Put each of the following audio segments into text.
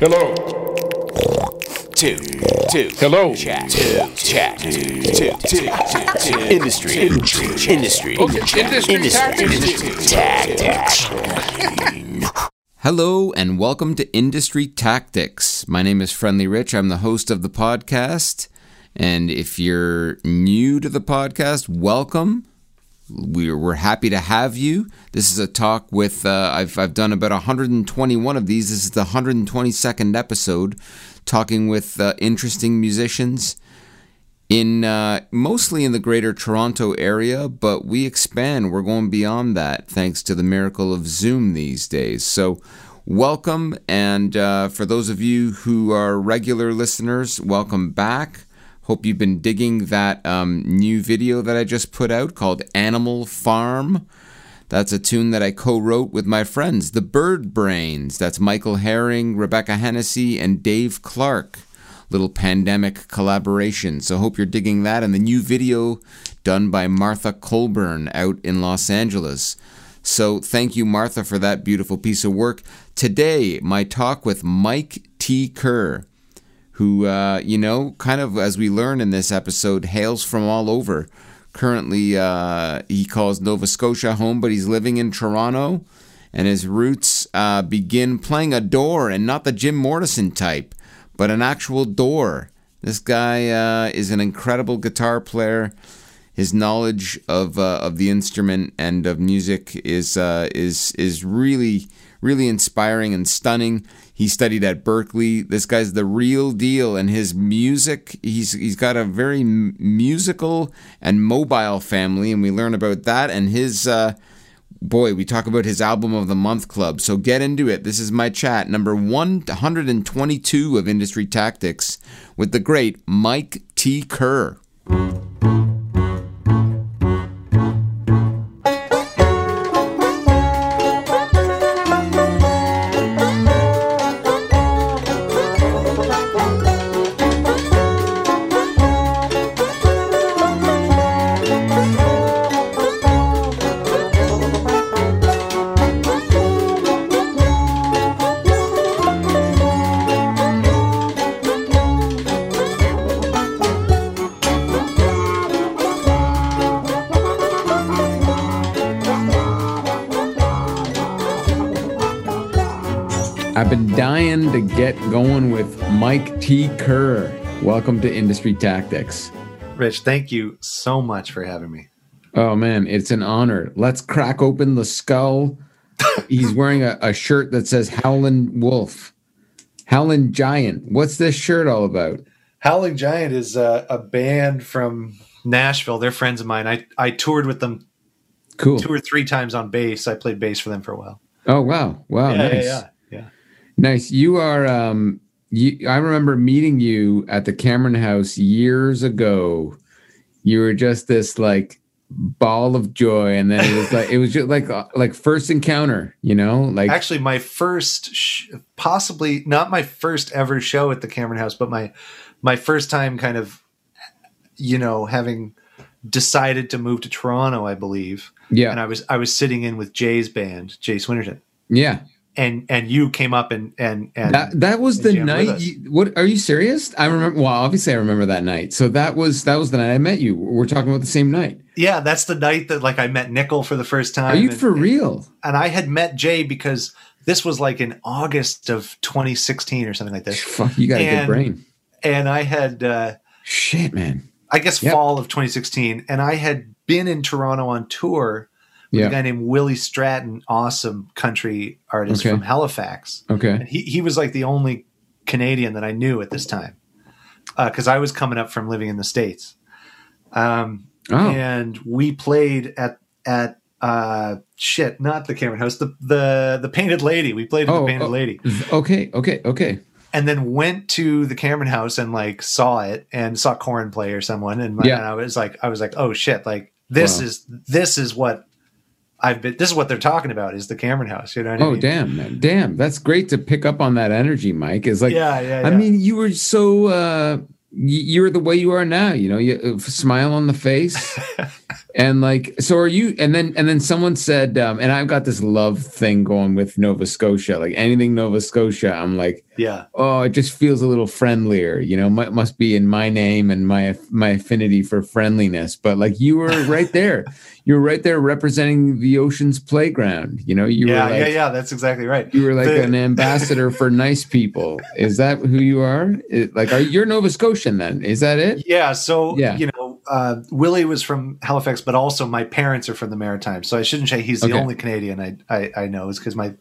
Hello. two, two. Hello. Chat, two, chat, two, two, two, two. Industry, industry, industry, Okay, industry tactics. tactics. Hello and welcome to Industry Tactics. My name is Friendly Rich. I'm the host of the podcast. And if you're new to the podcast, welcome. We're, we're happy to have you. This is a talk with, uh, I've, I've done about 121 of these. This is the 122nd episode, talking with uh, interesting musicians in uh, mostly in the greater Toronto area, but we expand. We're going beyond that thanks to the miracle of Zoom these days. So, welcome. And uh, for those of you who are regular listeners, welcome back. Hope you've been digging that um, new video that I just put out called Animal Farm. That's a tune that I co wrote with my friends, the Bird Brains. That's Michael Herring, Rebecca Hennessy, and Dave Clark. Little pandemic collaboration. So, hope you're digging that. And the new video done by Martha Colburn out in Los Angeles. So, thank you, Martha, for that beautiful piece of work. Today, my talk with Mike T. Kerr who, uh, you know, kind of as we learn in this episode, hails from all over. Currently, uh, he calls Nova Scotia home, but he's living in Toronto, and his roots uh, begin playing a door, and not the Jim Morrison type, but an actual door. This guy uh, is an incredible guitar player. His knowledge of uh, of the instrument and of music is uh, is is really really inspiring and stunning. He studied at Berklee. This guy's the real deal, and his music. He's he's got a very musical and mobile family, and we learn about that. And his uh, boy, we talk about his album of the month club. So get into it. This is my chat number one hundred and twenty-two of Industry Tactics with the great Mike T. Kerr. Dying to get going with Mike T. Kerr. Welcome to Industry Tactics. Rich, thank you so much for having me. Oh man, it's an honor. Let's crack open the skull. He's wearing a, a shirt that says Howlin' Wolf. Howlin' Giant. What's this shirt all about? Howling Giant is a, a band from Nashville. They're friends of mine. I, I toured with them Cool. two or three times on bass. I played bass for them for a while. Oh wow. Wow, yeah, nice. yeah, yeah, yeah. Nice. You are um you I remember meeting you at the Cameron House years ago. You were just this like ball of joy and then it was like it was just like uh, like first encounter, you know? Like Actually, my first, sh- possibly not my first ever show at the Cameron House, but my my first time kind of, you know, having decided to move to Toronto, I believe. yeah. And I was I was sitting in with Jay's band, Jay Swinnerton, yeah. And and you came up and and and That that was and the night you, what are you serious? I remember well, obviously I remember that night. So that was that was the night I met you. We're talking about the same night. Yeah, that's the night that like I met Nickel for the first time. Are you and, for real? And I had met Jay because this was like in August of 2016 or something like this. Fuck, you got a good brain. And I had, uh, Shit, man. I guess, Yep. fall of 2016, and I had been in Toronto on tour with Yeah. a guy named Willie Stratton, awesome country artist Okay. from Halifax. Okay. And he he was like the only Canadian that I knew at this time because I was coming up from living in the states. Um, Oh. and we played at at uh shit not the Cameron House the the the Painted Lady we played at Oh, the Painted oh. Lady Okay, okay, okay. and then went to the Cameron House and like saw it and saw Corin play or someone and, Yeah. and I was like I was like oh shit like this Wow. is this is what I've been this is what they're talking about is the Cameron House you know what I Oh mean damn, man. Damn. That's great to pick up on that energy, Mike. Is like yeah yeah, I yeah. mean, you were so uh you're the way you are now, you know, you uh, smile on the face And like, so are you? And then, and then someone said, um, and I've got this love thing going with Nova Scotia. Like anything Nova Scotia, I'm like, Yeah. oh, it just feels a little friendlier. You know, mu- must be in my name and my my affinity for friendliness. But like, you were right there. you were right there representing the ocean's playground. You know, you yeah, were like, yeah, yeah. That's exactly right. you were like The- an ambassador for nice people. Is that who you are? It- like, are you're Nova Scotian then? Is that it? Yeah, so Yeah. you know, uh, Willie was from Halifax, but also my parents are from the Maritimes. So I shouldn't say he's the only Canadian I I, I know is because my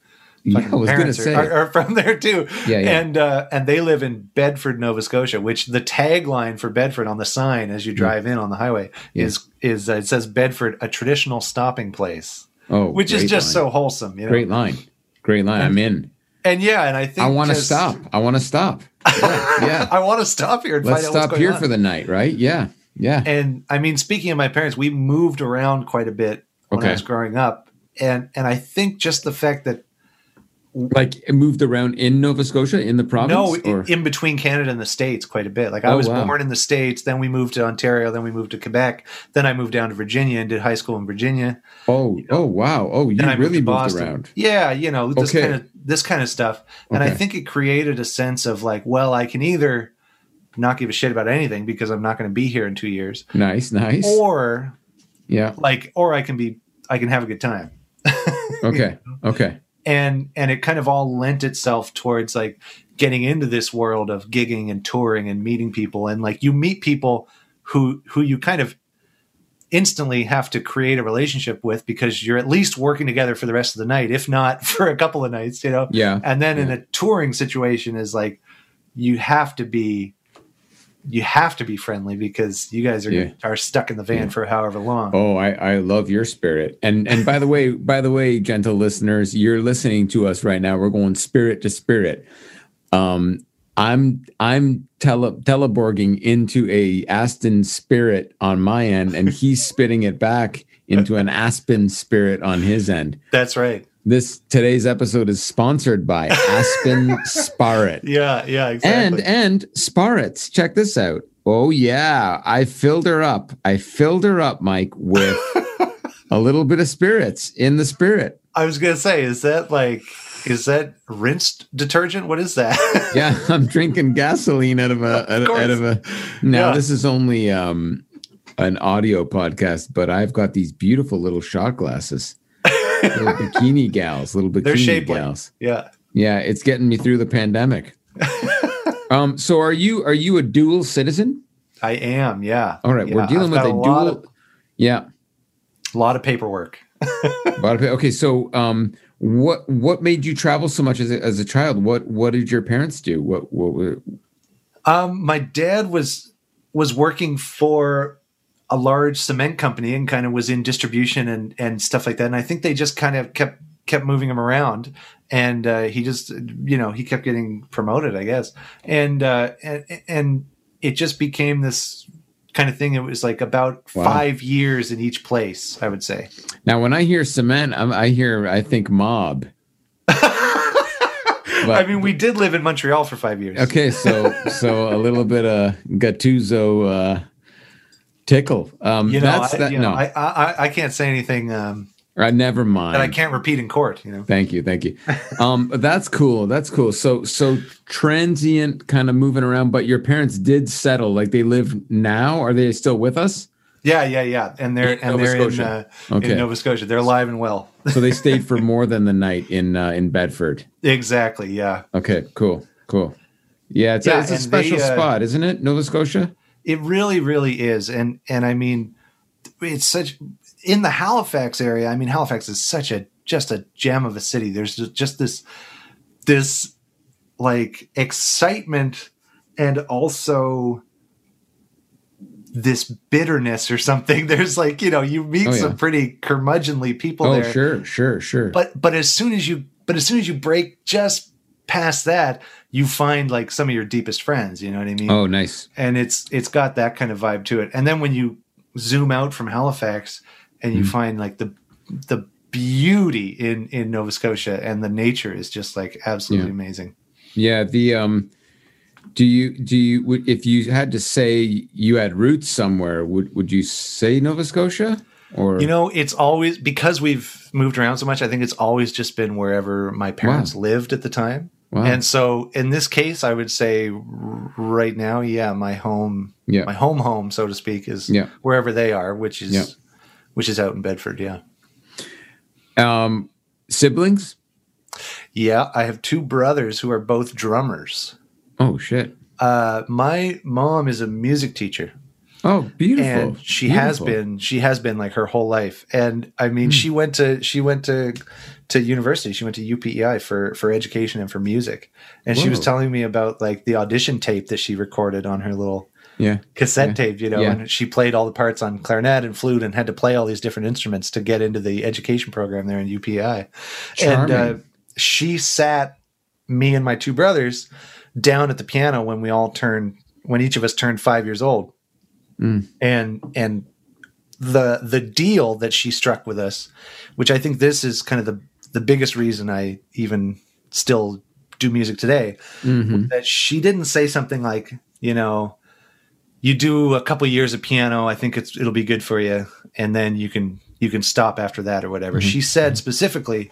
Yeah, I was gonna parents are, are, are from there too. Yeah, yeah. And uh, and they live in Bedford, Nova Scotia. Which the tagline for Bedford on the sign as you drive in on the highway Yeah. is is uh, it says Bedford, a traditional stopping place, oh, which is just line. so wholesome. You know? great line. Great line. I'm in. And yeah, and I think I want to stop. I want to stop. Yeah, yeah. I want to stop here and Let's find out what's stop here on. for the night, right? Yeah, yeah. and I mean, speaking of my parents, we moved around quite a bit when Okay. I was growing up, and and I think just the fact that Like it moved around in Nova Scotia in the province. no, or? in, in between Canada and the states, quite a bit. Like I Oh, was wow. born in the states, then we moved to Ontario, then we moved to Quebec, then I moved down to Virginia and did high school in Virginia. oh, oh, wow. Oh, you moved really moved Boston. around. Yeah, you know this Okay. kind of this kind of stuff, and I think it created a sense of like, well, I can either not give a shit about anything because I'm not going to be here in two years, Nice, nice. or yeah. like, or I can be, I can have a good time. Okay. Okay. and and it kind of all lent itself towards like getting into this world of gigging and touring and meeting people and like you meet people who who you kind of instantly have to create a relationship with because you're at least working together for the rest of the night if not for a couple of nights you know Yeah. and then in a touring situation is like you have to be you have to be friendly because you guys are Yeah. are stuck in the van for however long Oh, I, I love your spirit. And and by the way, by the way, gentle listeners, you're listening to us right now. We're going spirit to spirit. Um, I'm I'm tele teleborging into a Aston spirit on my end, and he's spitting it back into an Aston spirit on his end. that's right This today's episode is sponsored by Aston Sparret. yeah yeah exactly And and Sparrets, check this out. Oh yeah, I filled her up. I filled her up, Mike, with a little bit of spirits in the spirit. I was gonna say, is that like, is that rinsed detergent? What is that? Yeah, I'm drinking gasoline out of a out, out of a. Now Yeah. this is only um an audio podcast, but I've got these beautiful little shot glasses, little bikini gals, little bikini They're shapely. gals. yeah. Yeah, it's getting me through the pandemic. um, so are you are you a dual citizen? I am. Yeah. All right, we're dealing I've with got a dual. of- yeah, lot of paperwork. a lot of okay. So, um, what what made you travel so much as a, as a child? What what did your parents do? What what? were- Um, my dad was was working for a large cement company and kind of was in distribution and and stuff like that. And I think they just kind of kept kept moving him around, and uh, he just you know he kept getting promoted, I guess, and uh, and and it just became this kind of thing. It was like about Wow. five years in each place, I would say. Now, when I hear cement, I'm, I hear I think mob. But- I mean, we did live in Montreal for five years. Okay, so so a little bit of Gattuso uh, tickle. Um, You know, that's I, that. you know no, I, I I can't say anything um, I never mind. that I can't repeat in court. You know. Thank you, thank you. Um, that's cool. That's cool. So so transient, kind of moving around. But your parents did settle. Like they live now. Are they still with us? Yeah, yeah, yeah, and they're In and Nova they're in, Scotia. uh, Okay. in Nova Scotia. They're alive and well. So they stayed for more than the night in uh, in Bedford. exactly. Yeah, Okay, cool, cool. Yeah, it's, Yeah, a, it's a special they, uh, spot, isn't it? Nova Scotia. It really, really is. And and I mean, it's such in the Halifax area. I mean, Halifax is such a just a gem of a city. There's just this this like excitement and also this bitterness or something. There's like you know you meet Oh, yeah. some pretty curmudgeonly people Oh, there. sure, sure, sure. but but as soon as you but as soon as you break just past that you find like some of your deepest friends you know what i mean oh, nice. and it's it's got that kind of vibe to it and then when you zoom out from halifax and Mm-hmm. you find like the the beauty in in nova scotia and the nature is just like absolutely Yeah. amazing Yeah. The um, do you do you would if you had to say you had roots somewhere, would would you say Nova Scotia? or You know, it's always because we've moved around so much. I think it's always just been wherever my parents lived at the time. Wow. And so, in this case, I would say right now, yeah, my home, Yeah. my home, home, so to speak, is Yeah. wherever they are, which is Yeah. which is out in Bedford. Yeah, um, siblings? yeah. I have two brothers who are both drummers. Oh shit! Uh, my mom is a music teacher. Oh, beautiful. and she has been she has been like her whole life. And i mean she went to she went to to university. She went to upei for for education and for music. And she was telling me about like the audition tape that she recorded on her little Yeah. cassette Yeah. tape you know Yeah. and she played all the parts on clarinet and flute and had to play all these different instruments to get into the education program there in upei and uh, she sat me and my two brothers down at the piano when we all turned when each of us turned five years old Mm. and and the the deal that she struck with us which i think this is kind of the the biggest reason i even still do music today Mhm. that she didn't say something like you know you do a couple years of piano i think it's it'll be good for you and then you can you can stop after that or whatever. Mm-hmm. She said mm-hmm. specifically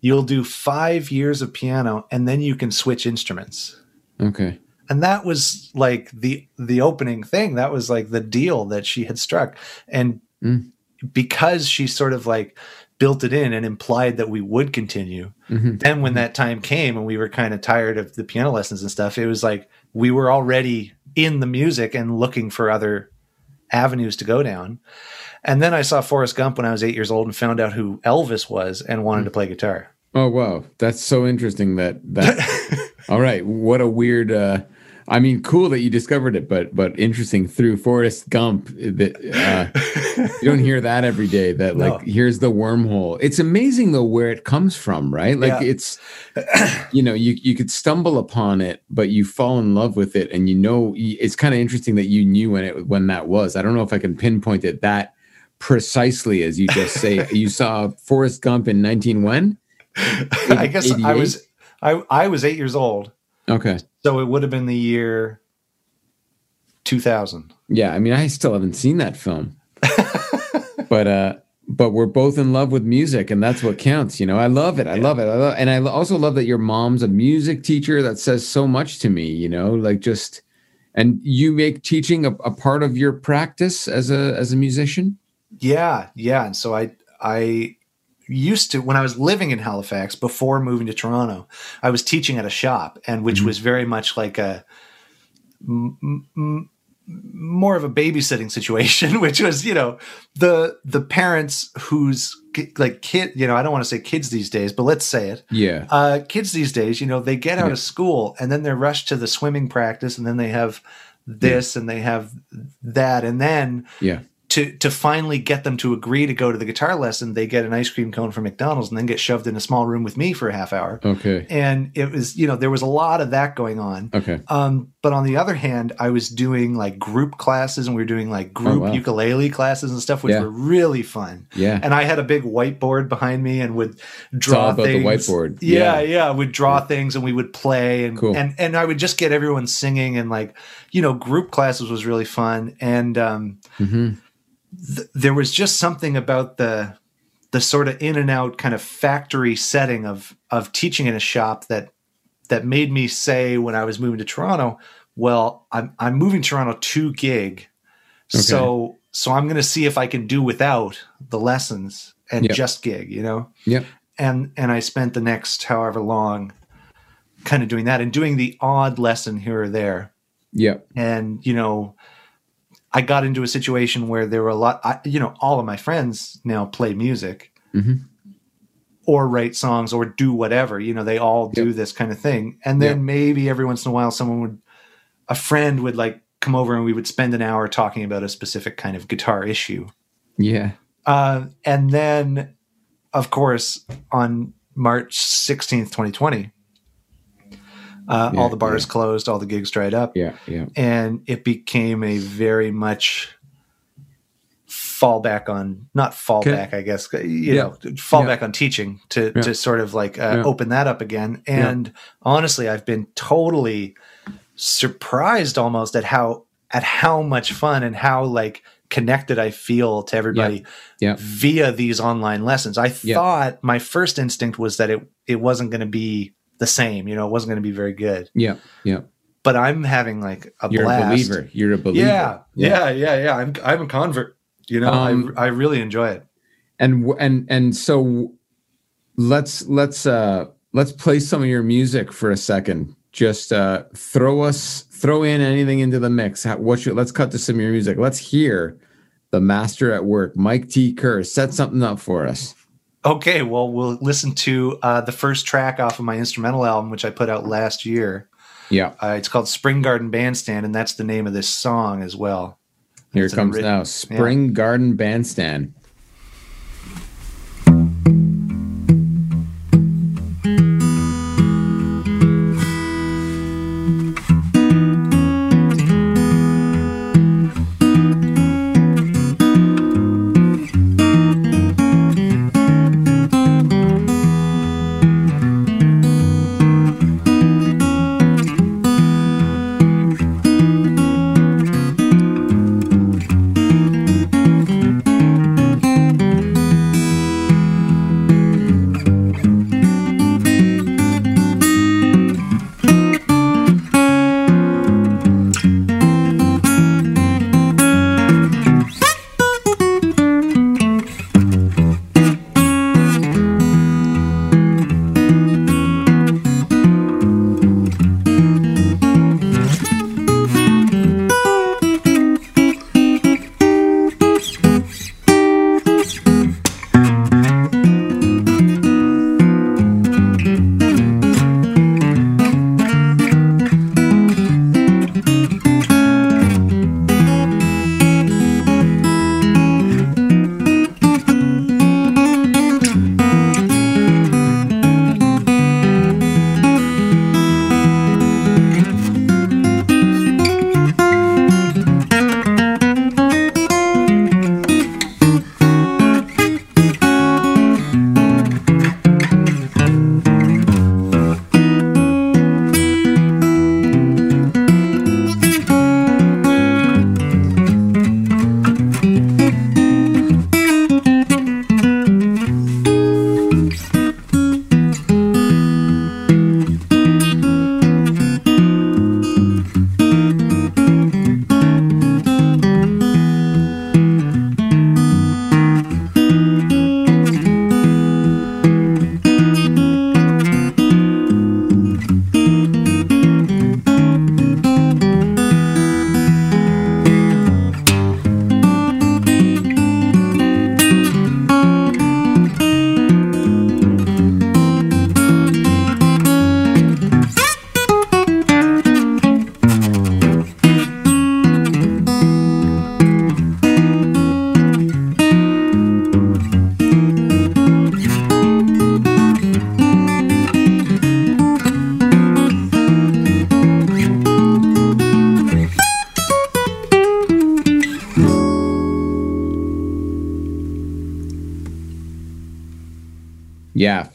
you'll do 5 years of piano and then you can switch instruments. Okay. And that was like the the opening thing that was like the deal that she had struck and Mm. because she sort of like built it in and implied that we would continue Mhm. then when that time came and we were kind of tired of the piano lessons and stuff it was like we were already in the music and looking for other avenues to go down and then i saw forrest gump when i was eight years old and found out who elvis was and wanted to play guitar Oh wow, that's so interesting. That that. all right, what a weird. uh I mean, cool that you discovered it, but but interesting through Forrest Gump. That uh, you don't hear that every day. That like No. here's the wormhole. It's amazing though where it comes from, right? Like Yeah. it's, you know, you you could stumble upon it, but you fall in love with it, and you know it's kind of interesting that you knew when it when that was. I don't know if I can pinpoint it that precisely as you just say. you saw Forrest Gump in nineteen when? i guess i was I, I was eight years old Okay. so it would have been the year 2000 Yeah, I mean, I still haven't seen that film, but uh, but we're both in love with music, and that's what counts. You know, I love it. I love it. I love, and I also love that your mom's a music teacher. That says so much to me. You know, like just, and you make teaching a, a part of your practice as a as a musician. Yeah, yeah. And so I I used to when I was living in Halifax before moving to Toronto, I was teaching at a shop, and which was very much like a m- m- more of a babysitting situation, which was you know the the parents whose like kid you know I don't want to say kids these days, but let's say it. Yeah, Uh, kids these days, you know, they get out Yeah. of school and then they're rushed to the swimming practice, and then they have this and they have that, and then yeah, to to finally get them to agree to go to the guitar lesson, they get an ice cream cone from McDonald's and then get shoved in a small room with me for a half hour. okay, And it was, you know, there was a lot of that going on. okay, Um, but on the other hand, I was doing like group classes and we were doing like group Oh, wow. ukulele classes and stuff, which Yeah. were really fun. yeah, And I had a big whiteboard behind me and would draw about the things. whiteboard. Yeah, Yeah. yeah, Would draw things and we would play and Cool. and and I would just get everyone singing and like, you know, group classes was really fun. And um hmm th- there was just something about the the sort of in and out kind of factory setting of of teaching in a shop that that made me say when I was moving to Toronto, well, I'm I'm moving to Toronto to gig. So so I'm going to see if I can do without the lessons and Yep. just gig, you know? Yep. And and I spent the next however long kind of doing that and doing the odd lesson here or there Yeah. and you know i got into a situation where there were a lot I, you know all of my friends now play music Mhm. or write songs or do whatever you know they all do Yep. this kind of thing and then Yep. maybe every once in a while someone would a friend would like come over and we would spend an hour talking about a specific kind of guitar issue Yeah. uh, and then of course on march 16th 2020 uh, Yeah, all the bars yeah. closed all the gigs dried up Yeah. Yeah. and it became a very much fallback on not fallback i guess you Yeah. know fallback on teaching to Yeah. to sort of like uh, Yeah. open that up again and honestly i've been totally surprised almost at how at how much fun and how like connected I feel to everybody Yeah. via these online lessons. I Yeah. thought my first instinct was that it it wasn't going to be the same. You know, it wasn't going to be very good. Yeah. Yeah. But I'm having like a You're blast. a believer. You're a believer. Yeah, yeah, yeah, yeah. I'm I'm a convert. You know, Um, I I really enjoy it. and and and so let's let's uh let's play some of your music for a second just uh throw us throw in anything into the mix How, what should, let's cut to some of your music let's hear the master at work mike t kerr set something up for us Okay, well, we'll listen to uh, the first track off of my instrumental album, which I put out last year. yeah Uh, it's called Spring Garden Bandstand, and that's the name of this song as well. here It's it comes ori- now spring garden bandstand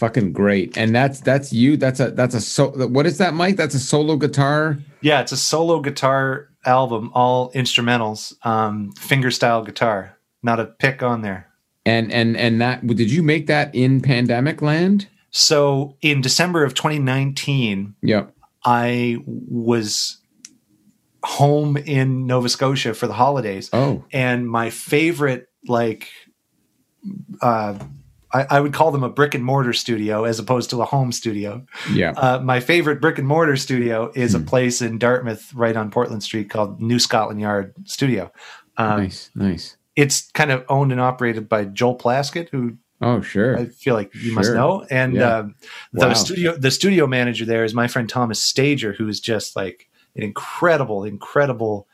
fucking great. And that's that's you. That's a that's a so. What is that, Mike? That's a solo guitar. Yeah, it's a solo guitar album, all instrumentals, um, fingerstyle guitar, not a pick on there. And and and that did you make that in pandemic land? So in December of 2019, Yep. I was home in Nova Scotia for the holidays. Oh, and my favorite like uh I, I would call them a brick and mortar studio as opposed to a home studio. yeah. Uh, my favorite brick and mortar studio is Hmm. a place in Dartmouth, right on Portland Street, called New Scotland Yard Studio. Um, nice, nice. It's kind of owned and operated by Joel Plaskett, who Oh, sure. I feel like you must know. And Yeah. um, the Wow. studio, the studio manager there is my friend Thomas Stajcer, who is just like an incredible, incredible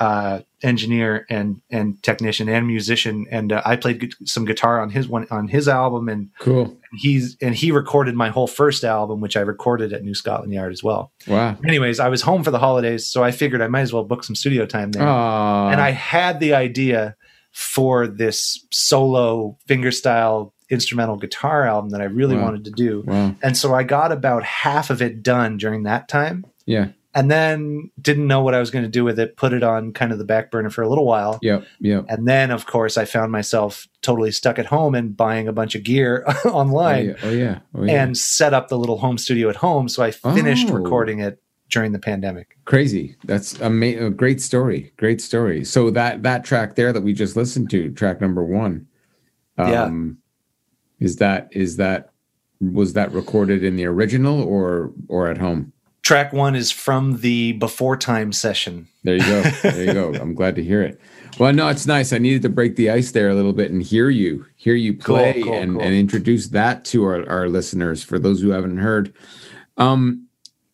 uh, engineer and and technician and musician. And uh, I played gu- some guitar on his one on his album, and Cool. he's and he recorded my whole first album, which I recorded at New Scotland Yard as well. Wow. Anyways, I was home for the holidays, so I figured I might as well book some studio time there Aw. and I had the idea for this solo fingerstyle instrumental guitar album that I really Wow. wanted to do. Wow. And so I got about half of it done during that time. Yeah. And then didn't know what I was going to do with it. Put it on kind of the back burner for a little while. Yeah, Yep. And then, of course, I found myself totally stuck at home and buying a bunch of gear Oh online yeah. Oh yeah. Oh, yeah. and set up the little home studio at home. So I finished Oh. recording it during the pandemic. crazy. That's ama- a great story. Great story. So that that track there that we just listened to, track number one. Yeah. Um, is that is that was that recorded in the original or or at home? Track one is from the before time session. There you go. There you go. I'm glad to hear it. Well, no, it's nice. I needed to break the ice there a little bit and hear you, hear you play cool, and, cool. and introduce that to our, our listeners for those who haven't heard. Um,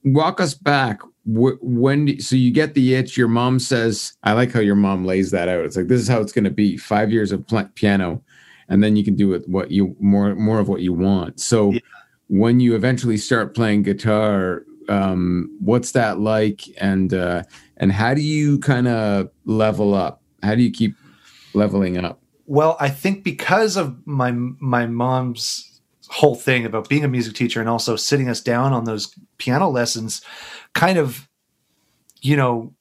walk us back. When so you get the itch, your mom says, "I like how your mom lays that out." It's like this is how it's going to be: five years of pl- piano, and then you can do it what you more more of what you want. So Yeah. when you eventually start playing guitar, um, what's that like? And uh, and how do you kind of level up? How do you keep leveling up? Well, I think because of my my mom's whole thing about being a music teacher and also sitting us down on those piano lessons, kind of, you know,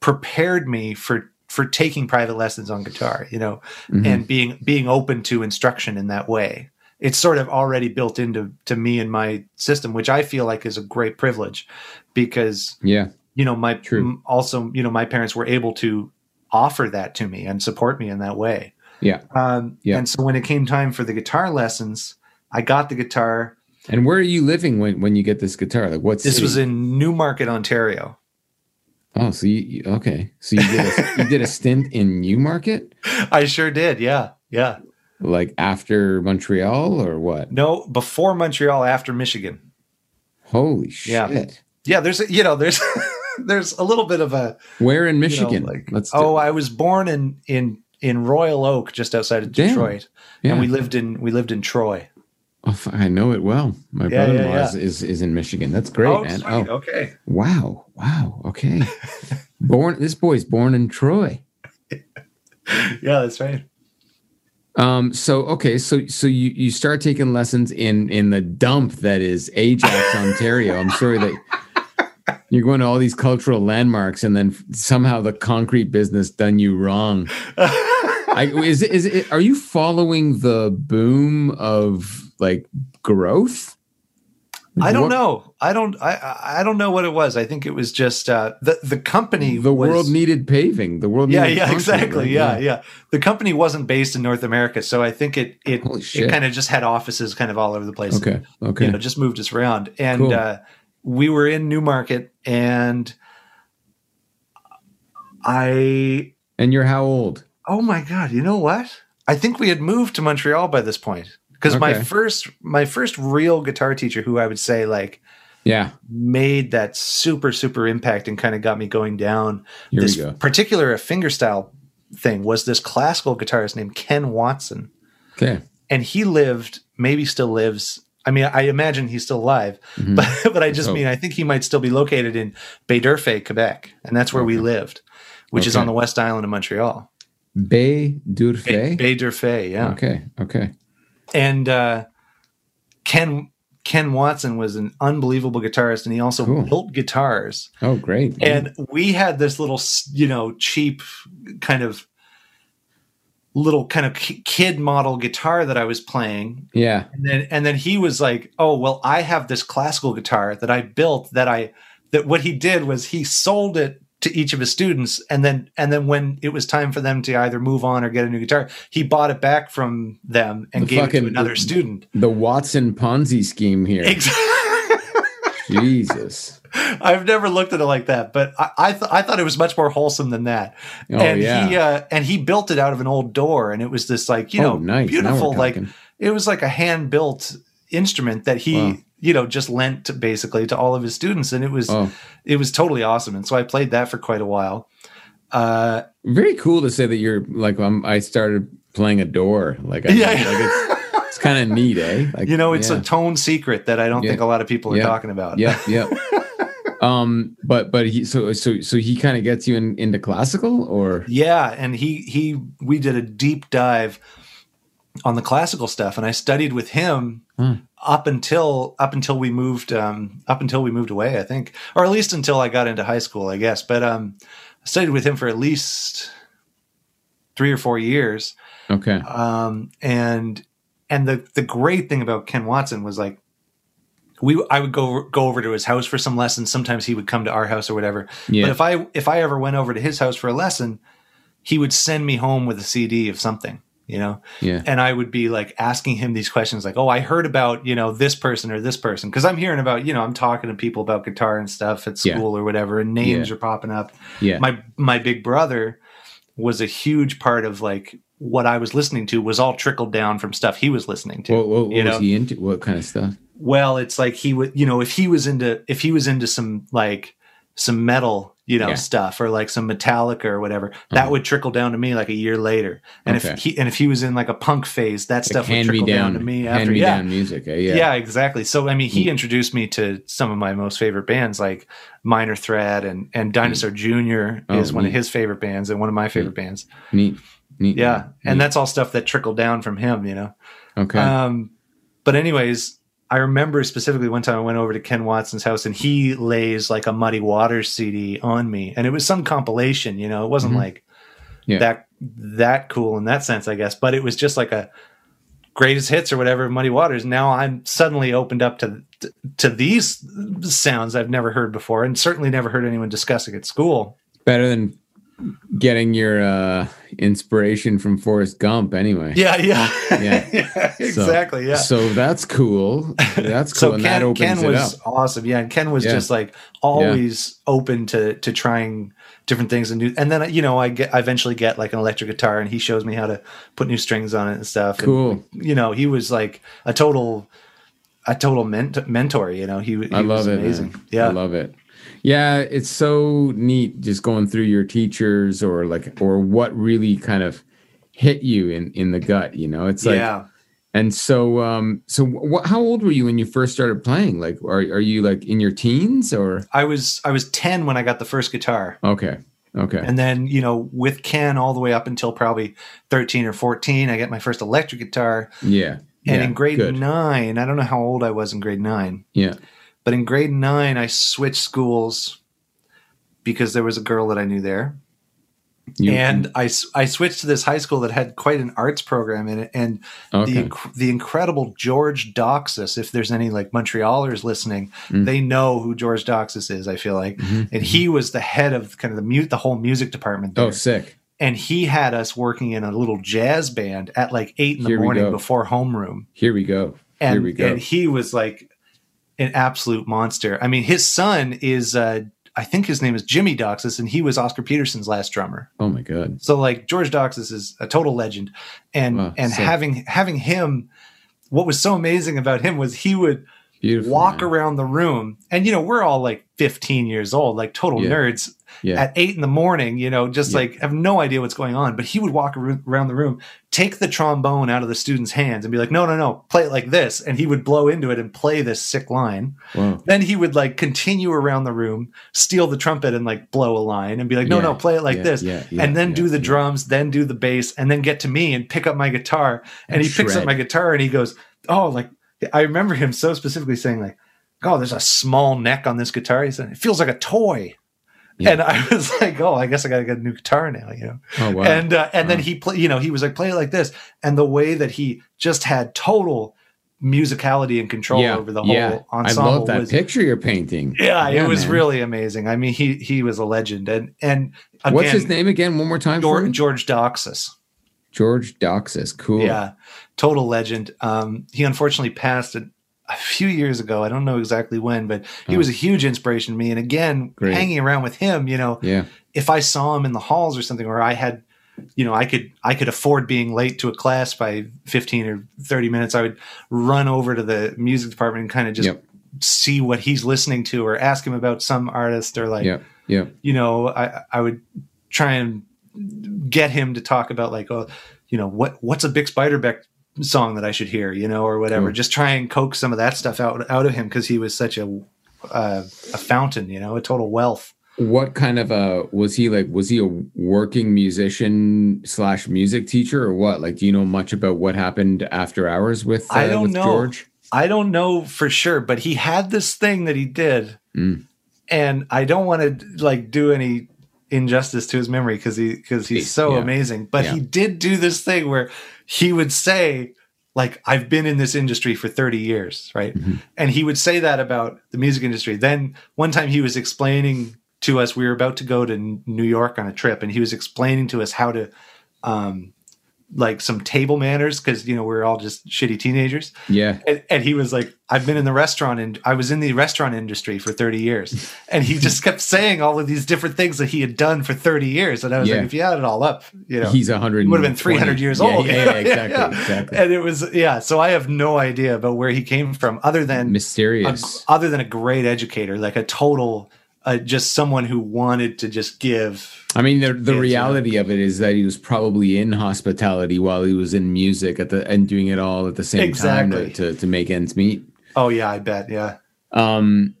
prepared me for for taking private lessons on guitar. You know, Mhm. and being being open to instruction in that way. It's sort of already built into to me and my system, which I feel like is a great privilege because yeah, you know my True. also you know my parents were able to offer that to me and support me in that way. yeah. Um, Yeah. And so when it came time for the guitar lessons, I got the guitar. And where are you living when when you get this guitar? Like what's This was in Newmarket, Ontario. Oh, so you- okay? So you did a, you did a stint in Newmarket, I sure did. Yeah. Yeah. Like after Montreal, or what? No, before Montreal, after Michigan. Holy Yeah. shit! Yeah. There's, a, you know, there's, there's a little bit of a, Where in you know, Michigan? like, Let's. oh, I was born in, in, in Royal Oak, just outside of Damn. Detroit. yeah. And we lived in, we lived in Troy. Oh, I know it well. My yeah, brother-in-law yeah. Is, is is in Michigan. That's great, oh, man. sweet. Oh, okay. wow, wow. Okay, born. This boy's born in Troy. Yeah, that's right. Um. So okay. So so you you start taking lessons in in the dump that is Ajax, Ontario. I'm sorry that you're going to all these cultural landmarks, and then somehow the concrete business done you wrong. I, is it, is it? Are you following the boom of like growth? I don't know. I don't. I- I don't know what it was. I think it was just uh, the the company. The was, world needed paving. The world. Yeah, needed yeah, exactly. right? Yeah, yeah. The company wasn't based in North America, so I think it it it kind of just had offices kind of all over the place. Okay. Okay. You know, just moved us around, and Cool. uh, we were in Newmarket, and I. and you're how old? Oh my god! You know what? I think we had moved to Montreal by this point because my first my first real guitar teacher, who I would say like Yeah. made that super super impact and kind of got me going down Here this go. particular fingerstyle thing was this classical guitarist named Ken Watson Okay. and he lived maybe still lives I mean I imagine he's still alive Mhm. but but I just hope. mean I think he might still be located in Baie-d'Urfé Quebec and that's where we lived which is on the west island of Montreal Bay d'Urfé. Baie-d'Urfé yeah Okay. Okay. And uh, Ken Ken Watson was an unbelievable guitarist, and he also Cool. built guitars. Oh, great. And we had this little, you know, cheap kind of little kind of kid model guitar that I was playing, yeah. and then and then he was like, "Oh, well, I have this classical guitar that I built that I that what he did was he sold it." To each of his students and then and then when it was time for them to either move on or get a new guitar he bought it back from them and The gave it to another student The Watson Ponzi scheme here. Exactly. Jesus. I've never looked at it like that, but I I, th- I thought it was much more wholesome than that. Oh, and yeah. he uh, and he built it out of an old door, and it was this like you Oh, know nice. Beautiful like it was like a hand built instrument that he Wow. You know just lent to, basically to all of his students, and it was Oh, it was totally awesome. And so I played that for quite a while. Uh, very cool to say that you're like, um, I started playing a door. Like, I, Yeah. like it's, it's kind of neat, eh? Like, you know, it's yeah. a tone secret that I don't Yeah. think a lot of people are Yeah. talking about. yeah yeah um, but but he so so so he kind of gets you in, into classical or Yeah, and he he we did a deep dive on the classical stuff, and I studied with him Hmm. Up until up until we moved um, up until we moved away, I think, or at least until I got into high school, I guess. But um, I studied with him for at least three or four years, Okay. um, and and the the great thing about Ken Watson was like we I would go go over to his house for some lessons. Sometimes he would come to our house or whatever. Yeah. But if I if I ever went over to his house for a lesson, he would send me home with a CD of something, you know. Yeah. And I would be like asking him these questions like, "Oh, I heard about, you know, this person or this person." Cuz I'm hearing about, you know, I'm talking to people about guitar and stuff at Yeah. school or whatever and names Yeah. are popping up. Yeah. My my big brother was a huge part of like what I was listening to was all trickled down from stuff he was listening to. what what, what was know? he into? What kind of stuff? well it's like he would you know if he was into if he was into some like some metal you know Yeah. stuff or like some metallica or whatever that Uh-huh. would trickle down to me like a year later and Okay. if he and if he was in like a punk phase that Like stuff would trickle down, down, to me hand after me yeah down music. eh? yeah. Yeah. exactly so i mean he introduced me to some of my most favorite bands like minor threat and and dinosaur junior Oh, is one of his favorite bands and one of my favorite bands Neat. Neat. yeah and Neat. that's all stuff that trickled down from him you know okay. um, but anyways, I remember specifically one time I went over to Ken Watson's house and he lays like a Muddy Waters CD on me, and it was some compilation. You know, it wasn't Mhm. like Yeah. that that cool in that sense, I guess. But it was just like a greatest hits or whatever of Muddy Waters. Now I'm suddenly opened up to to these sounds I've never heard before, and certainly never heard anyone discussing at school. Better than getting your uh, inspiration from Forrest Gump, anyway. Yeah, yeah, Yeah. yeah So- exactly. yeah. So that's cool. That's cool, so and Ken, that opens Ken was awesome. Yeah, and Ken was Yeah. just like always open to to trying different things and new. And then you know, I get I eventually get like an electric guitar, and he shows me how to put new strings on it and stuff. And, Cool. you know, he was like a total a total ment- mentor. You know, he, he I love it. amazing. man. Yeah, I love it. Yeah, it's so neat just going through your teachers or like or what really kind of hit you in in the gut. You know, it's like yeah. And so, um, so what how old were you when you first started playing? Like, are are you like in your teens or? I was I was ten when I got the first guitar. Okay, okay, And then, you know, with Ken all the way up until probably 13 or 14, I get my first electric guitar. yeah. And yeah, in grade good. nine, I don't know how old I was in grade nine, yeah, but in grade nine, I switched schools because there was a girl that I knew there. You- and I switched to this high school that had quite an arts program in it. And okay, the, the incredible George Doxas, if there's any like Montrealers listening, Mm. they know who George Doxas is, I feel like. Mhm, And he was the head of kind of the mute, the whole music department there. oh, sick. and he had us working in a little jazz band at like eight in the Here we morning before homeroom. Here we go. And, Here we go. and he was like an absolute monster. I mean, his son is, uh, I think his name is Jimmy Doxas, and he was Oscar Peterson's last drummer. oh my god. So like George Doxas is a total legend, and Wow, and sick. having having him, what was so amazing about him was he would Beautiful. walk man. around the room, and you know we're all like 15 years old, like total Yeah. nerds Yeah. at eight in the morning, you know, just Yeah. like have no idea what's going on. But he would walk around the room, take the trombone out of the student's hands, and be like, "No, no, no, play it like this," and he would blow into it and play this sick line. Wow. Then he would like continue around the room, steal the trumpet, and like blow a line, and be like, "No, Yeah. no, play it like Yeah, this," yeah, and then do the drums, then do the bass, and then get to me and pick up my guitar, and, And he picks up my guitar and he goes, "Oh, like." I remember him so specifically saying like, "Oh, there's a small neck on this guitar." He said, "It feels like a toy." Yeah. And I was like, "Oh, I guess I got to get a new guitar now," you know. Oh wow. And uh, and then he play, you know, he was like, "Play it like this," and the way that he just had total musicality and control yeah. over the whole yeah. I ensemble love that was, picture you're painting. Yeah, it was man. really amazing. I mean, he he was a legend, and and again, What's his name again? One more time. George? George Doxas. George Doxas. Cool. Yeah, total legend. Um, he unfortunately passed a few years ago. I don't know exactly when, but he Oh. was a huge inspiration to me. And again, Great. hanging around with him, you know, Yeah. if I saw him in the halls or something, or I had, you know, I could I could afford being late to a class by fifteen or thirty minutes, I would run over to the music department and kind of just Yep. see what he's listening to, or ask him about some artist, or like, Yeah. Yeah. you know, I I would try and get him to talk about like, oh, you know, what what's a Bix Beiderbecke song that I should hear, you know, or whatever. Cool. Just try and coax some of that stuff out out of him because he was such a uh, a fountain, you know, a total wealth. What kind of a was he like? Was he a working musician slash music teacher or what? Like, do you know much about what happened after hours with uh, I don't with know. George? I don't know for sure, but he had this thing that he did, Mm. and I don't want to like do any injustice to his memory because he because he's so Yeah. amazing. But Yeah. he did do this thing where he would say, like, "I've been in this industry for thirty years," right? Mm-hmm. And he would say that about the music industry. Then one time he was explaining to us, we were about to go to New York on a trip, and he was explaining to us how to. Um, like some table manners because you know we are all just shitty teenagers Yeah. and, and he was like i've been in the restaurant and i was in the restaurant industry for 30 years and he just kept saying all of these different things that he had done for 30 years and i was Yeah. like if you add it all up you know He's a hundred. he would have been 300 years yeah, old Yeah, yeah, exactly, exactly. and it was yeah so i have no idea about where he came from other than a, Mysterious. other than a great educator like a total uh, just someone who wanted to just give I mean, the the reality of it is that he was probably in hospitality while he was in music at the and doing it all at the same Exactly. time to, to to make ends meet. oh yeah i bet yeah Um,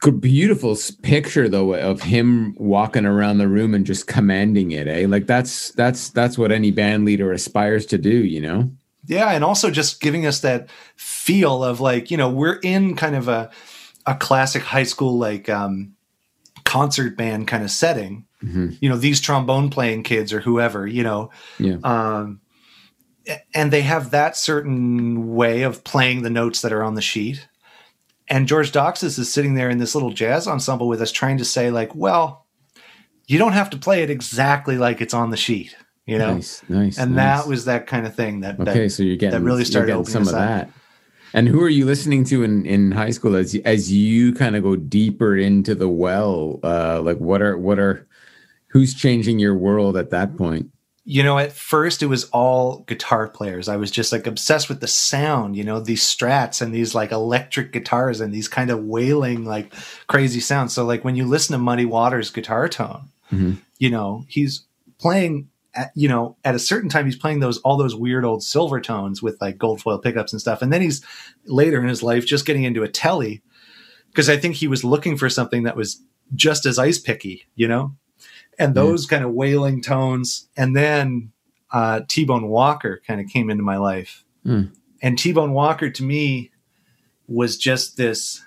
good, beautiful picture though of him walking around the room and just commanding it. Eh, like that's that's that's what any band leader aspires to do. You know. Yeah, and also just giving us that feel of like, you know, we're in kind of a a classic high school like um concert band kind of setting. You know, these trombone playing kids or whoever, you know, Yeah. um and they have that certain way of playing the notes that are on the sheet. And George Doxas is sitting there in this little jazz ensemble with us trying to say like, well, you don't have to play it exactly like it's on the sheet, you know? nice, nice. And nice. that was that kind of thing that, that okay. so you're getting that really started some us of that. And who are you listening to in, in high school as as you kind of go deeper into the well? Uh, like what are what are who's changing your world at that point? you know, at first it was all guitar players. I was just like obsessed with the sound, you know, these strats and these like electric guitars and these kind of wailing, like crazy sounds. So, like when you listen to Muddy Waters' guitar tone, Mhm. you know, he's playing. At, you know, at a certain time, he's playing those all those weird old Silvertones with like gold foil pickups and stuff, and then he's later in his life just getting into a telly because I think he was looking for something that was just as ice picky, you know, and those kind of wailing tones. And then uh, T Bone Walker kind of came into my life, Mm. and T Bone Walker to me was just this,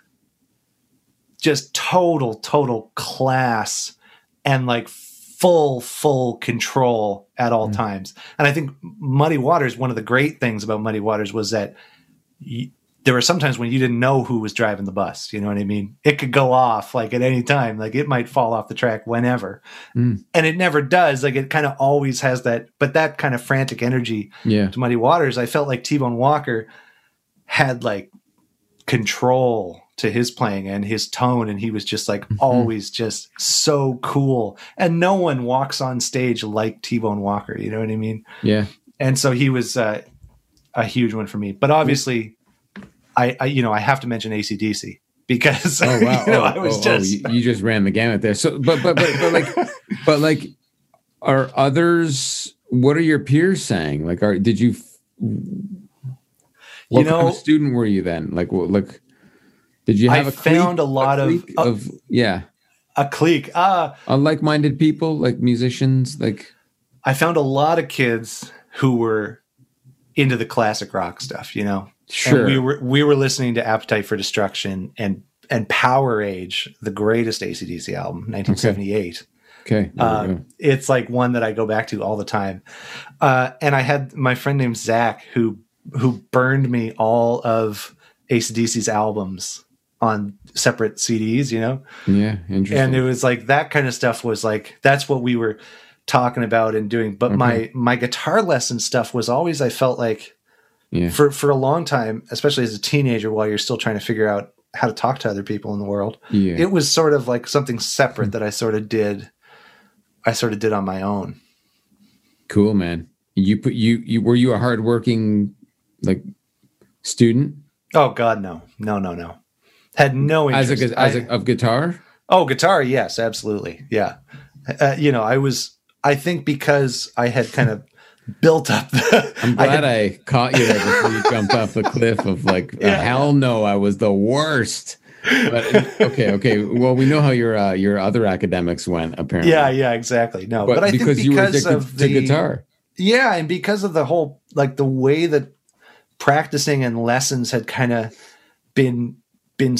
just total, total class and like full, full control at all times. And I think Muddy Waters, one of the great things about Muddy Waters was that. y there were sometimes when you didn't know who was driving the bus. You know what I mean? It could go off like at any time. Like it might fall off the track whenever. Mm. And it never does. Like it kind of always has that, but that kind of frantic energy Yeah. to Muddy Waters, I felt like T Bone Walker had like control to his playing and his tone. And he was just like always just so cool. And no one walks on stage like T Bone Walker. You know what I mean? Yeah. and so he was uh, a huge one for me. But obviously, I, I you know I have to mention ACDC because Oh wow! you know, oh, I was oh, oh, just you, you just ran the gamut there. So, but but but, but like, but like, are others? What are your peers saying? Like, are did you? What You kind know- of student were you then? Like, what? Like, did you I have a found a lot of- clique of yeah, a clique. Uh, uh, like-minded people, like musicians, like I found a lot of kids who were into the classic rock stuff. You know, sure, and we were we were listening to Appetite for Destruction and and Powerage, the greatest ACDC album, 1978. okay, go. Um, it's like one that I go back to all the time. Uh, and I had my friend named Zach who who burned me all of ACDC's albums on separate CDs, you know? yeah, interesting. And it was like that kind of stuff was like that's what we were talking about and doing. But my my guitar lesson stuff was always I felt like yeah, for for a long time, especially as a teenager while you're still trying to figure out how to talk to other people in the world yeah. it was sort of like something separate that I sort of did. I sort of did on my own. cool, man. You put you you were you a hardworking like student Oh God, no, no, no, no. Had no as a interest. gu- as I- a, of guitar? oh, guitar, yes, absolutely, yeah. Uh, you know, I was. I think because I had kind of built up. The, I'm I glad had- I, caught you there before you jumped off the cliff of like, Yeah. hell no, I was the worst. But okay, okay. Well, we know how your uh, your other academics went apparently. yeah, yeah, exactly. No, but, but, I because think you were because addicted of to the guitar. Yeah, and because of the whole like the way that practicing and lessons had kind of been been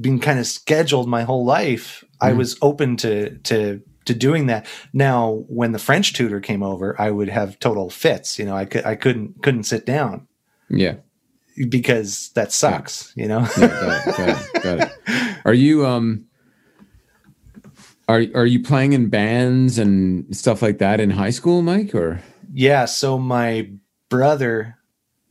been kind of scheduled my whole life, I Mhm. was open to to to doing that. Now, when the French tutor came over, I would have total fits. You know, I could I couldn't couldn't sit down Yeah. because that sucks. You know. Yeah, got it, got it, got it. Are you um are are you playing in bands and stuff like that in high school, Mike? Or yeah. So my brother,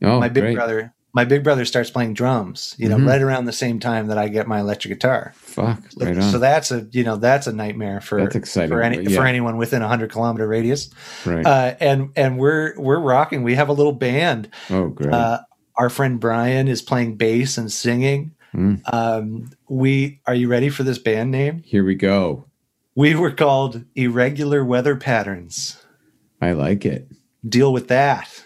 oh, my big great. brother, my big brother starts playing drums. You know, Mhm. right around the same time that I get my electric guitar. Fuck, right on. So that's a you know that's a nightmare for for any yeah. for anyone within a hundred kilometer radius. right. Uh, and and we're we're rocking. We have a little band. oh, great. Uh, our friend Brian is playing bass and singing. Mm. Um, we are you ready for this band name? Here we go. We were called Irregular Weather Patterns. I like it. Deal with that.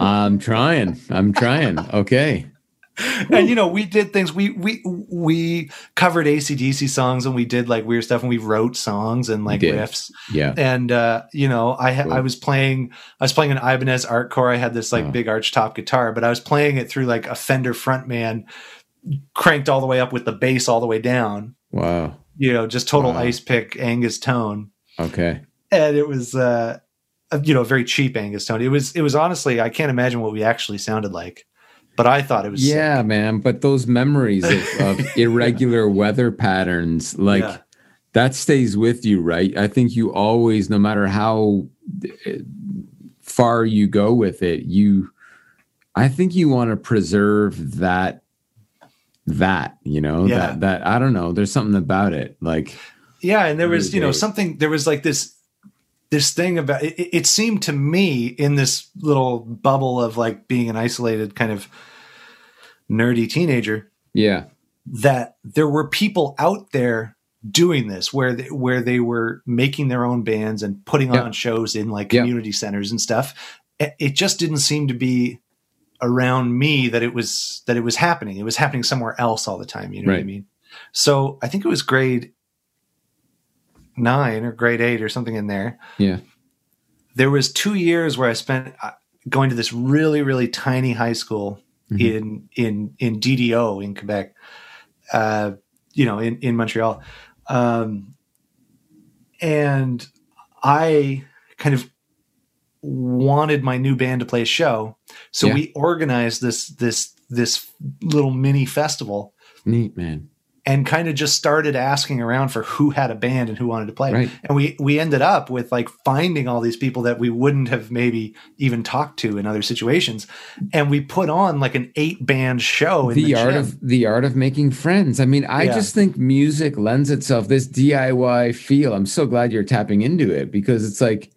I'm trying. I'm trying. Okay. and you know we did things we we we covered acdc songs and we did like weird stuff and we wrote songs and like riffs Yeah. and uh you know i ha- Cool. i was playing i was playing an ibanez Artcore i had this like Oh. big arch top guitar but i was playing it through like a fender frontman cranked all the way up with the bass all the way down Wow. you know just total Wow. ice pick angus tone Okay. and it was uh you know very cheap angus tone it was it was honestly i can't imagine what we actually sounded like but i thought it was sick. Yeah, man. But those memories of, of irregular weather patterns, like Yeah. that stays with you, right? I think you always, no matter how uh, far you go with it, you, I think you want to preserve that, that, you know, Yeah. that, that, I don't know. There's something about it. Like, Yeah, and there was, you know, something. There was like this, this thing about. It, it- seemed to me in this little bubble of like being an isolated kind of nerdy teenager yeah, that there were people out there doing this where they, where they were making their own bands and putting Yeah. on shows in like community centers and stuff. It, just didn't seem to be around me that it was that it was happening. It was happening somewhere else all the time. You know what I mean? So I think it was grade nine or grade eight or something in there. yeah. There was two years where I spent uh, going to this really really tiny high school Mhm. in in in DDO in Quebec. Uh, you know, in in Montreal, um, and I kind of wanted my new band to play a show, so Yeah. we organized this this this little mini festival Neat, man. And kind of just started asking around for who had a band and who wanted to play. Right. And we we ended up with like finding all these people that we wouldn't have maybe even talked to in other situations, and we put on like an eight band show. In the, the, art gym. of the art of making friends. I mean, I Yeah. just think music lends itself this DIY feel. I'm so glad you're tapping into it because it's like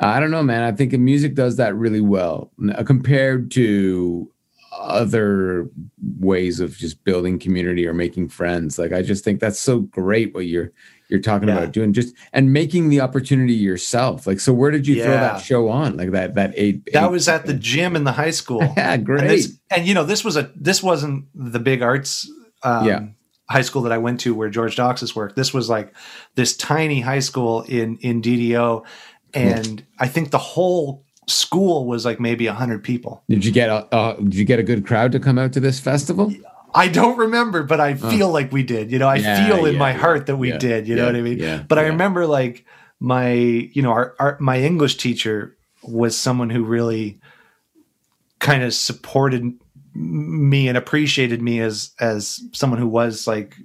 I don't know, man. I think music does that really well compared to other ways of just building community or making friends. Like I just think that's so great what you're you're talking Yeah. about doing just and making the opportunity yourself. Like so where did you throw that show on? Like that that eight that eight- was at the gym in the high school. Yeah, great. And, this, and you know, this was a this wasn't the big arts um, Yeah. high school that I went to where George Doxas worked. This was like this tiny high school in in DDO, and I think the whole school was like maybe hundred people. Did you get a uh, did you get a good crowd to come out to this festival? I don't remember, but I feel like we did. You know, I Yeah, feel in yeah, my yeah, heart that we did. You know what I mean? but I remember like my, you know, our, our my English teacher was someone who really kind of supported me and appreciated me as as someone who was like,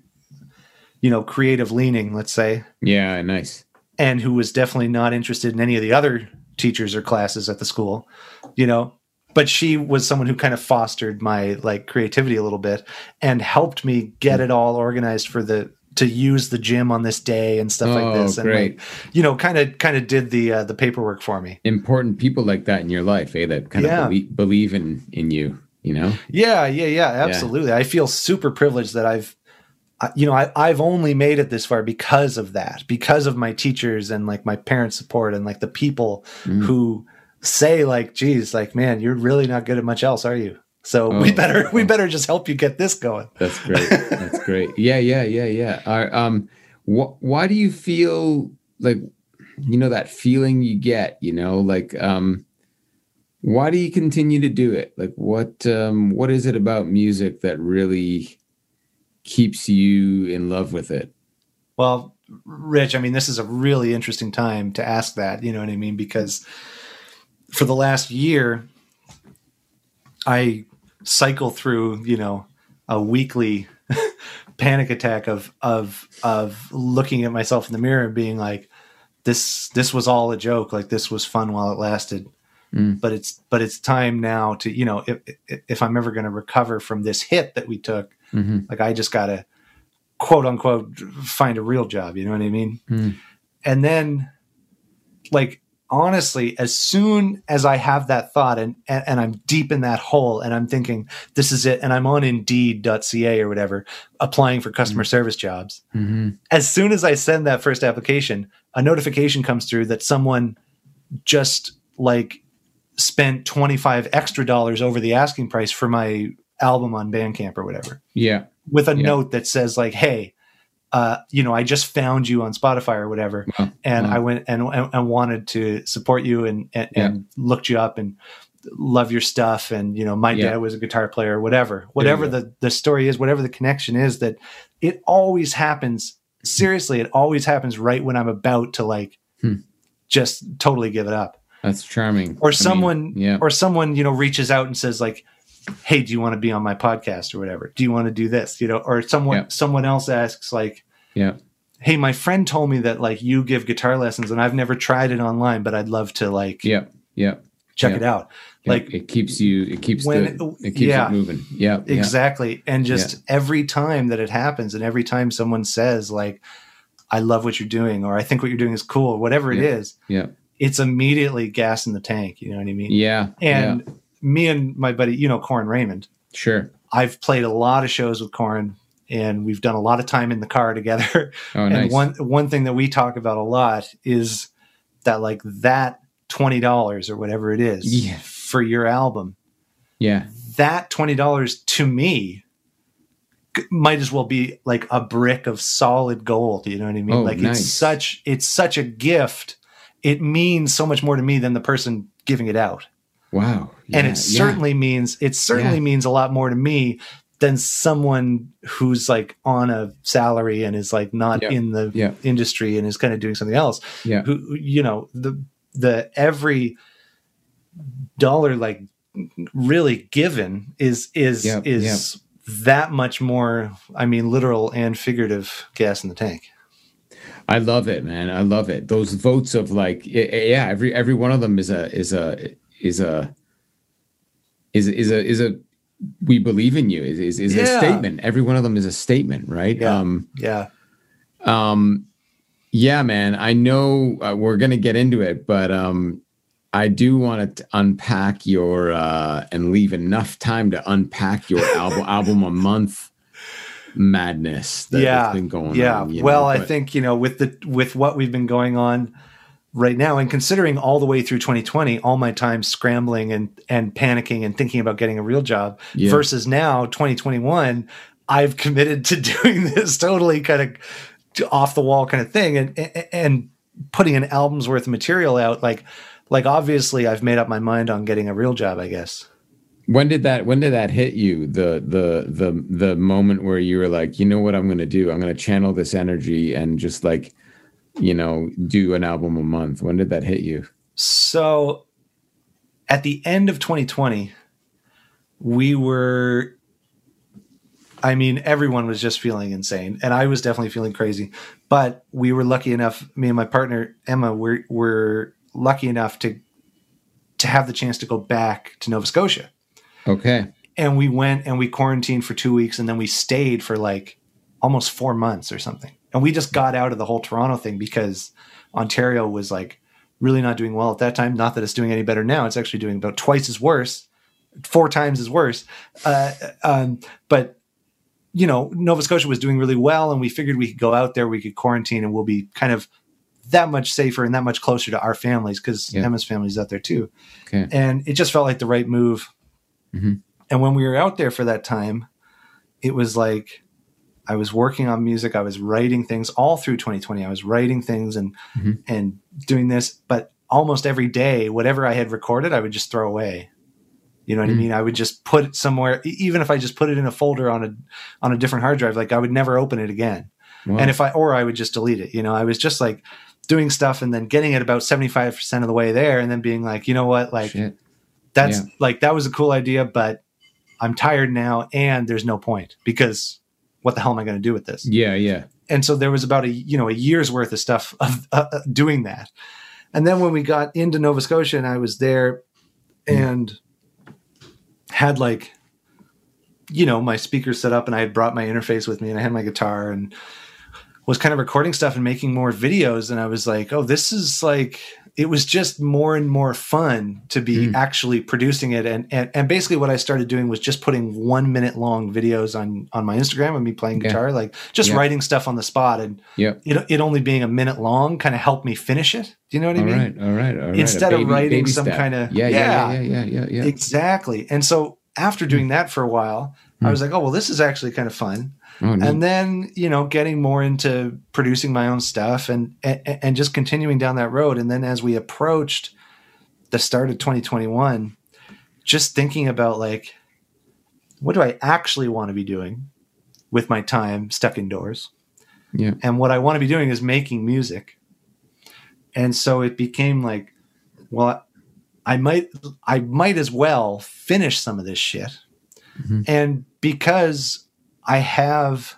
you know, creative leaning, let's say, Yeah, nice. and who was definitely not interested in any of the other teachers or classes at the school, you know. But she was someone who kind of fostered my like creativity a little bit and helped me get it all organized for the to use the gym on this day and stuff Oh, like this. And great. like, you know, kind of kind of did the uh, the paperwork for me. Important people like that in your life, eh? That kind Yeah. of believe, believe in in you. You know. Yeah, yeah, yeah, absolutely. I feel super privileged that I've, you know, I, I've only made it this far because of that, because of my teachers and like my parents' support and like the people Mm. who say like, "Geez, like man, you're really not good at much else, are you?" So we Oh. better we better just help you get this going. That's great. That's great. Yeah, yeah, yeah, yeah. Uh, um, wh- why do you feel like you know that feeling you get? You know, like um, Why do you continue to do it? Like what um what is it about music that really keeps you in love with it? Well, Rich, I mean, this is a really interesting time to ask that, you know what I mean? Because for the last year, I cycle through, you know, a weekly panic attack of of of looking at myself in the mirror and being like, this this was all a joke. Like this was fun while it lasted. Mm. But it's but it's time now to you know if if I'm ever going to recover from this hit that we took, hmm like I just got to quote unquote find a real job. You know what I mean? Mm. And then, like honestly, as soon as I have that thought and, and and I'm deep in that hole and I'm thinking this is it, and I'm on Indeed.ca or whatever applying for customer service jobs. hmm As soon as I send that first application, a notification comes through that someone just like spent 25 extra dollars over the asking price for my album on Bandcamp or whatever Yeah. with a Yeah. note that says like, "Hey, uh, you know, I just found you on Spotify or whatever, Wow. and Wow. I went and, and and wanted to support you and and, Yeah. and looked you up and love your stuff and you know my Yeah. dad was a guitar player or whatever whatever the the story is whatever the connection is that it always happens seriously it always happens right when i'm about to like Hmm. just totally give it up That's charming. or I mean, someone yeah. or someone you know reaches out and says like hey do you want to be on my podcast or whatever do you want to do this you know or someone Yeah. someone else asks like yeah. hey my friend told me that like you give guitar lessons and i've never tried it online but i'd love to like Yeah. Yeah. check yeah. it out Yeah. Like, it keeps you it keeps when- the it keeps yeah. it moving. Yeah. exactly and just every time that it happens and every time someone says like i love what you're doing or i think what you're doing is cool or whatever it is Yeah. it's immediately gas in the tank you know what i mean Yeah. and. Me and my buddy you know corin raymond Sure. I've played a lot of shows with Corin and we've done a lot of time in the car together. Oh, and nice. one one thing that we talk about a lot is that like that twenty dollars or whatever it is Yeah. for your album, yeah. that twenty dollars to me might as well be like a brick of solid gold. You know what I mean? Oh, like nice. it's such it's such a gift. It means so much more to me than the person giving it out Wow. and Yeah, it certainly means it certainly Yeah. means a lot more to me than someone who's like on a salary and is like not in the industry and is kind of doing something else Yeah. who you know the the every dollar like really given is is is that much more i mean literal and figurative gas in the tank I love it, man. I love it. Those votes of like, yeah, every every one of them is a is a is a is a, is a is a we believe in you is is, is a statement. Every one of them is a statement, right? Yeah. Um, yeah um, yeah, man. I know uh, we're gonna get into it, but um, I do want to unpack your uh, and leave enough time to unpack your album album a month madness that, yeah been going yeah on. you well know, i think you know with the with what we've been going on right now and considering all the way through 2020 all my time scrambling and and panicking and thinking about getting a real job Yeah. versus now 2021 i've committed to doing this totally kind of off the wall kind of thing and and- and putting an album's worth of material out like like obviously i've made up my mind on getting a real job i guess When did that when did that hit you? The the the the moment where you were like, you know what I'm gonna do? I'm gonna channel this energy and just like, you know, do an album a month. When did that hit you? So at the end of 2020, we were, I mean, everyone was just feeling insane. And I was definitely feeling crazy. But we were lucky enough, me and my partner, Emma, were, were lucky enough to, to have the chance to go back to Nova Scotia. Okay. And we went and we quarantined for two weeks and then we stayed for like almost four months or something. And we just got out of the whole Toronto thing because Ontario was like really not doing well at that time. Not that it's doing any better now. It's actually doing about twice as worse, four times as worse. Uh, um, but you know, Nova Scotia was doing really well, and we figured we could go out there, we could quarantine, and we'll be kind of that much safer and that much closer to our families because Yeah. Emma's family's out there too. Okay. And it just felt like the right move. Mhm. And when we were out there for that time, it was like I was working on music. I was writing things all through 2020. I was writing things and Mhm. and doing this, but almost every day, whatever I had recorded, I would just throw away. You know what I mean? I would just put it somewhere, even if I just put it in a folder on a on a different hard drive. Like I would never open it again. Wow. And if I or I would just delete it. You know, I was just like doing stuff and then getting it about seventy five percent of the way there, and then being like, you know what, like Shit. that's Yeah. like that was a cool idea, but I'm tired now, and there's no point because what the hell am I going to do with this? Yeah, yeah. and so there was about a you know a year's worth of stuff of uh, uh, doing that and then when we got into nova scotia and i was there and had like you know my speakers set up and i had brought my interface with me and i had my guitar and was kind of recording stuff and making more videos and i was like oh this is like it was just more and more fun to be actually producing it. And, and and basically what i started doing was just putting one minute long videos on on my instagram of me playing guitar like just Yeah. writing stuff on the spot. And Yep. it, it only being a minute long kind of helped me finish it. Do you know what i mean? right, all right, all right. Instead A of writing some kinda- yeah, yeah, Yeah. yeah, yeah, yeah, yeah. exactly. And so after doing that for a while i was like oh well this is actually kind of fun Oh, neat. and then you know getting more into producing my own stuff and, and and just continuing down that road. And then as we approached the start of 2021 just thinking about like what do i actually want to be doing with my time stuck indoors? Yeah, and what i want to be doing is making music. And so it became like well i might i might as well finish some of this shit. Mm-hmm. And because i have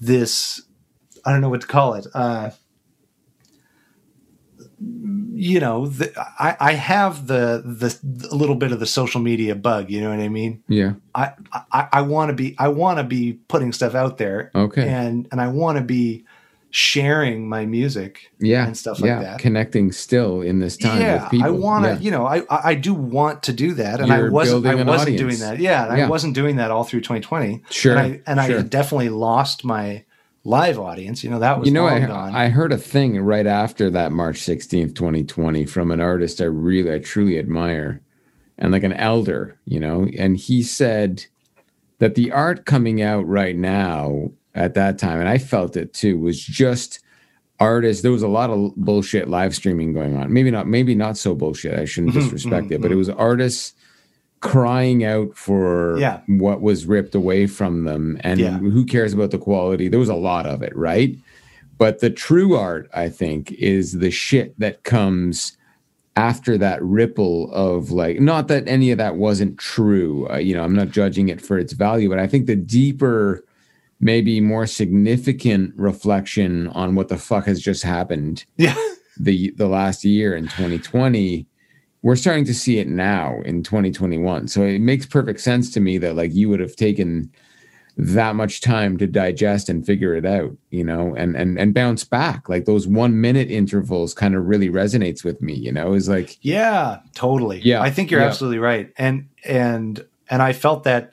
this i don't know what to call it uh you know the, I, I have the, the the little bit of the social media bug you know what i mean yeah. i i, I want to be i want to be putting stuff out there Okay. and and i want to be sharing my music yeah, and stuff like yeah. that. Connecting still in this time yeah, with people. I want to, Yeah. you know, I I I do want to do that, and I You're wasn't I wasn't audience. doing that. Yeah. I wasn't doing that all through 2020. Sure, and I and sure. I definitely lost my live audience. You know, that was you know, I, gone. I heard a thing right after that March 16th, 2020 from an artist I really, I truly admire and like an elder, you know, and he said that the art coming out right now at that time, and I felt it too, was just artists. There was a lot of bullshit live streaming going on. Maybe not, maybe not so bullshit. I shouldn't Mhm, disrespect it, but it was artists crying out for Yeah. what was ripped away from them and Yeah. who cares about the quality there was a lot of it right but the true art i think is the shit that comes after that ripple of like not that any of that wasn't true uh, you know i'm not judging it for its value but i think the deeper maybe more significant reflection on what the fuck has just happened yeah, the the last year in 2020 we're starting to see it now in 2021 so it makes perfect sense to me that like you would have taken that much time to digest and figure it out you know and and and bounce back like those one minute intervals kind of really resonates with me you know is like yeah, totally. Yeah, I think you're yeah. absolutely right, and and and I felt that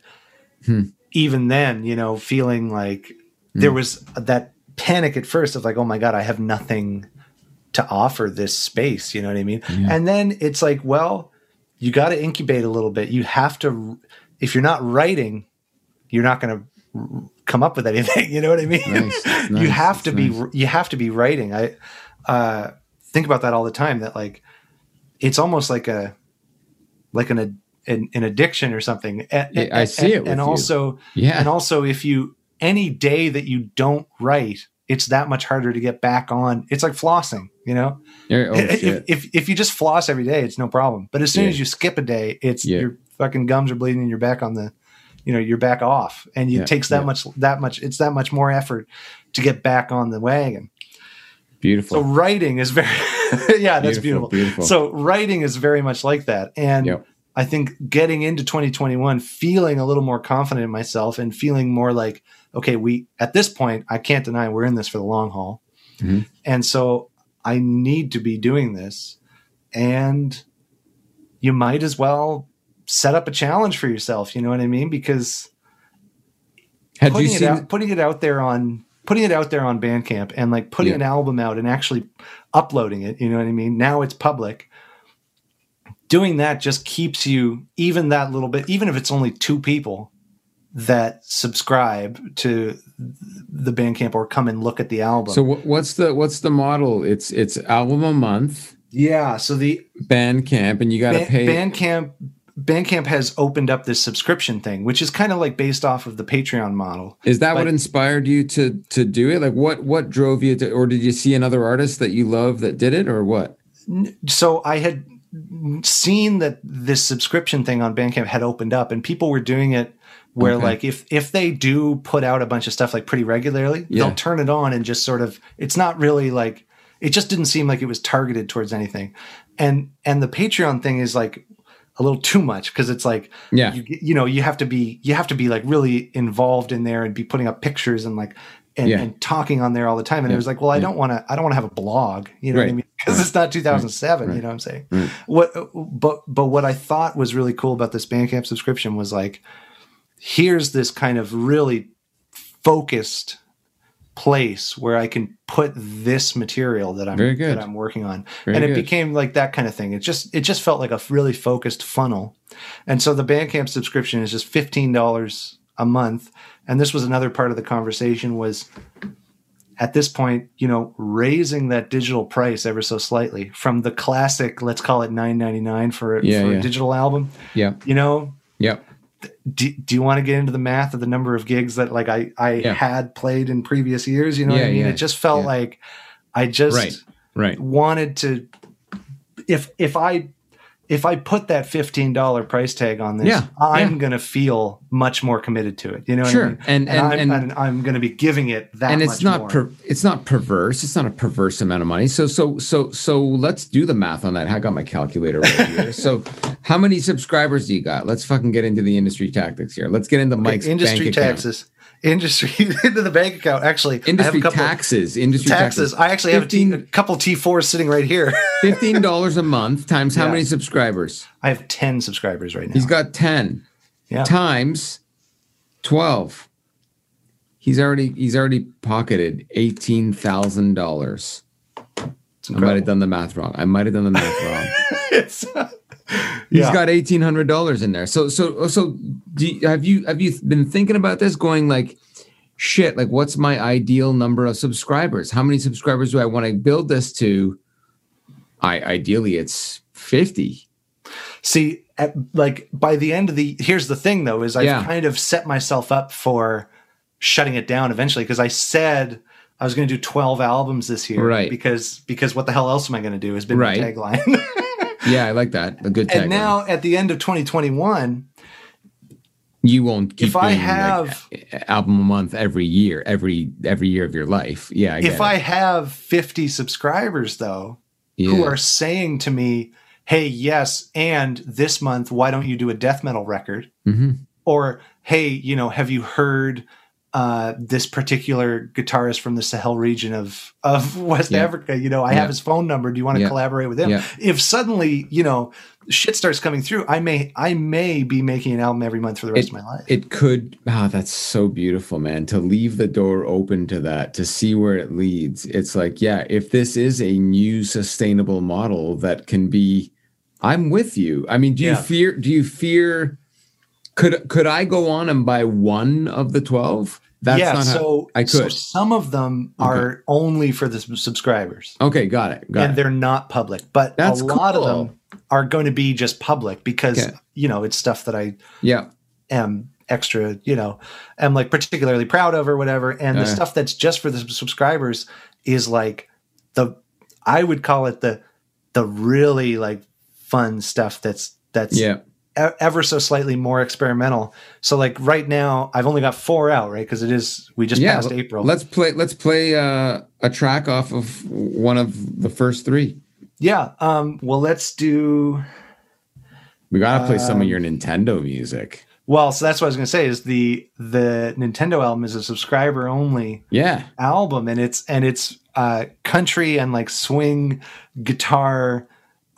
Hmm. Even then, you know, feeling like there was that panic at first of like, oh my god, I have nothing to offer this space. You know what I mean? And then it's like, well, you got to incubate a little bit. You have to, if you're not writing, you're not going to come up with anything. You know what I mean? Nice, you nice, have to be, nice. you have to be writing. I uh, think about that all the time. That like, it's almost like a, like an an, an addiction or something. And, Yeah, I see it and you. also, yeah and also if you any day that you don't write, it's that much harder to get back on. It's like flossing, you know. oh, if, if if you just floss every day, it's no problem. But as soon Yeah. as you skip a day, it's Yeah. your fucking gums are bleeding and you're back on the, you know, you're back off, and it takes that much that much. It's that much more effort to get back on the wagon. beautiful So writing is very, yeah, that's Beautiful, beautiful. beautiful. So writing is very much like that, and Yep. I think getting into 2021, feeling a little more confident in myself and feeling more like, okay, we at this point, I can't deny we're in this for the long haul, Mhm. and so I need to be doing this, and you might as well set up a challenge for yourself. You know what I mean? Because had you putting it out, putting it out there on putting it out there on Bandcamp and like putting Yeah. an album out and actually uploading it, you know what I mean? Now it's public. Doing that just keeps you even that little bit, even if it's only two people that subscribe to the Bandcamp or come and look at the album. so what's the what's the model it's it's album a month Yeah. So the Bandcamp, and you got to Ba- pay. Bandcamp Bandcamp has opened up this subscription thing, which is kind of like based off of the Patreon model. Is that what inspired you to to do it? Like, what what drove you to, or did you see another artist that you love that did it, or what? So I had seen that this subscription thing on Bandcamp had opened up, and people were doing it where Okay. like if if they do put out a bunch of stuff like pretty regularly, Yeah. they'll turn it on and just sort of it's not really like it just didn't seem like it was targeted towards anything. And and the Patreon thing is like a little too much because it's like Yeah. you you know you have to be you have to be like really involved in there and be putting up pictures and like and, Yeah. and talking on there all the time and Yeah. it was like well I don't want to I don't want to have a blog you know what I mean because it's not 2007 you know what I'm saying what but but what I thought was really cool about this Bandcamp subscription was like here's this kind of really focused place where I can put this material that I'm that I'm working on. Very and it good. became like that kind of thing. It just it just felt like a really focused funnel. And so the Bandcamp subscription is just $15 a month. And this was another part of the conversation was at this point, you know, raising that digital price ever so slightly from the classic, let's call it 9.99 for, Yeah, for yeah. a digital album. Yeah. You know, Yeah. do, do you want to get into the math of the number of gigs that like I, I Yeah. had played in previous years? You know what I mean? It just felt like I just Right. Right. wanted to if if I if I put that fifteen dollar price tag on this, Yeah, I'm yeah. gonna feel much more committed to it. You know what Sure. I mean? And- and- I'm, and- and I'm gonna be giving it that and much it's not per, it's not perverse it's not a perverse amount of money so so so so let's do the math on that i got my calculator right here so how many subscribers do you got let's fucking get into the industry tactics here let's get into mike's industry bank account. taxes. Industry into the bank account. Actually, I have a industry couple taxes industry taxes. taxes, I actually have a, T, 15 a couple T4s sitting right here. $15 a month times how Yeah. many subscribers I have ten subscribers right now. he's got 10 yeah. times 12 he's already he's already pocketed $18000 It's i might have done the math wrong i might have done the math wrong He's Yeah. got eighteen hundred dollars in there. So so so do you, have you have you been thinking about this? Going like, shit, like what's my ideal number of subscribers? How many subscribers do I want to build this to? I ideally it's fifty. See, at, like by the end of the here's the thing though is I've Yeah. kind of set myself up for shutting it down eventually because I said I was going to do 12 albums this year Right. because because what the hell else am I going to do has been Right. my tagline. Yeah, I like that. A good tagline. and now at the end of 2021, you won't keep if I have- like, album a month every year, every every year of your life. Yeah, I if. I have 50 subscribers though yeah. who are saying to me, "Hey, yes, and this month why don't you do a death metal record?" Mhm. or hey you know have you heard uh, this particular guitarist from the Sahel region of of West Yeah. Africa you know I Yeah. have his phone number do you want to Yeah. collaborate with him if suddenly you know shit starts coming through I may I may be making an album every month for the rest of my life It could. Ah, that's so beautiful, man. To leave the door open to that, to see where it leads. It's like, yeah, if this is a new sustainable model that can be, I'm with you. I mean, do you fear? Do you fear? Could could I go on and buy one of the twelve? That's yeah not so how I so could. some of them are only for the subscribers okay, got it. Got and it. they're not public but That's a lot cool. of them are going to be just public because Okay. you know it's stuff that I Yeah, am extra, you know, am like particularly proud of or whatever. And the Uh. stuff that's just for the subscribers is like the I would call it the the really like fun stuff that's that's yeah. Ever so slightly more experimental. So like right now I've only got four out, right? Because it is we just yeah, passed April. Let's play. Let's play uh, a track off of one of the first three. yeah. Um well let's do We gotta play some of Um, your Nintendo music. well, so that's what I was gonna say is the the Nintendo album is a subscriber only Yeah, album and it's and it's uh country and like swing guitar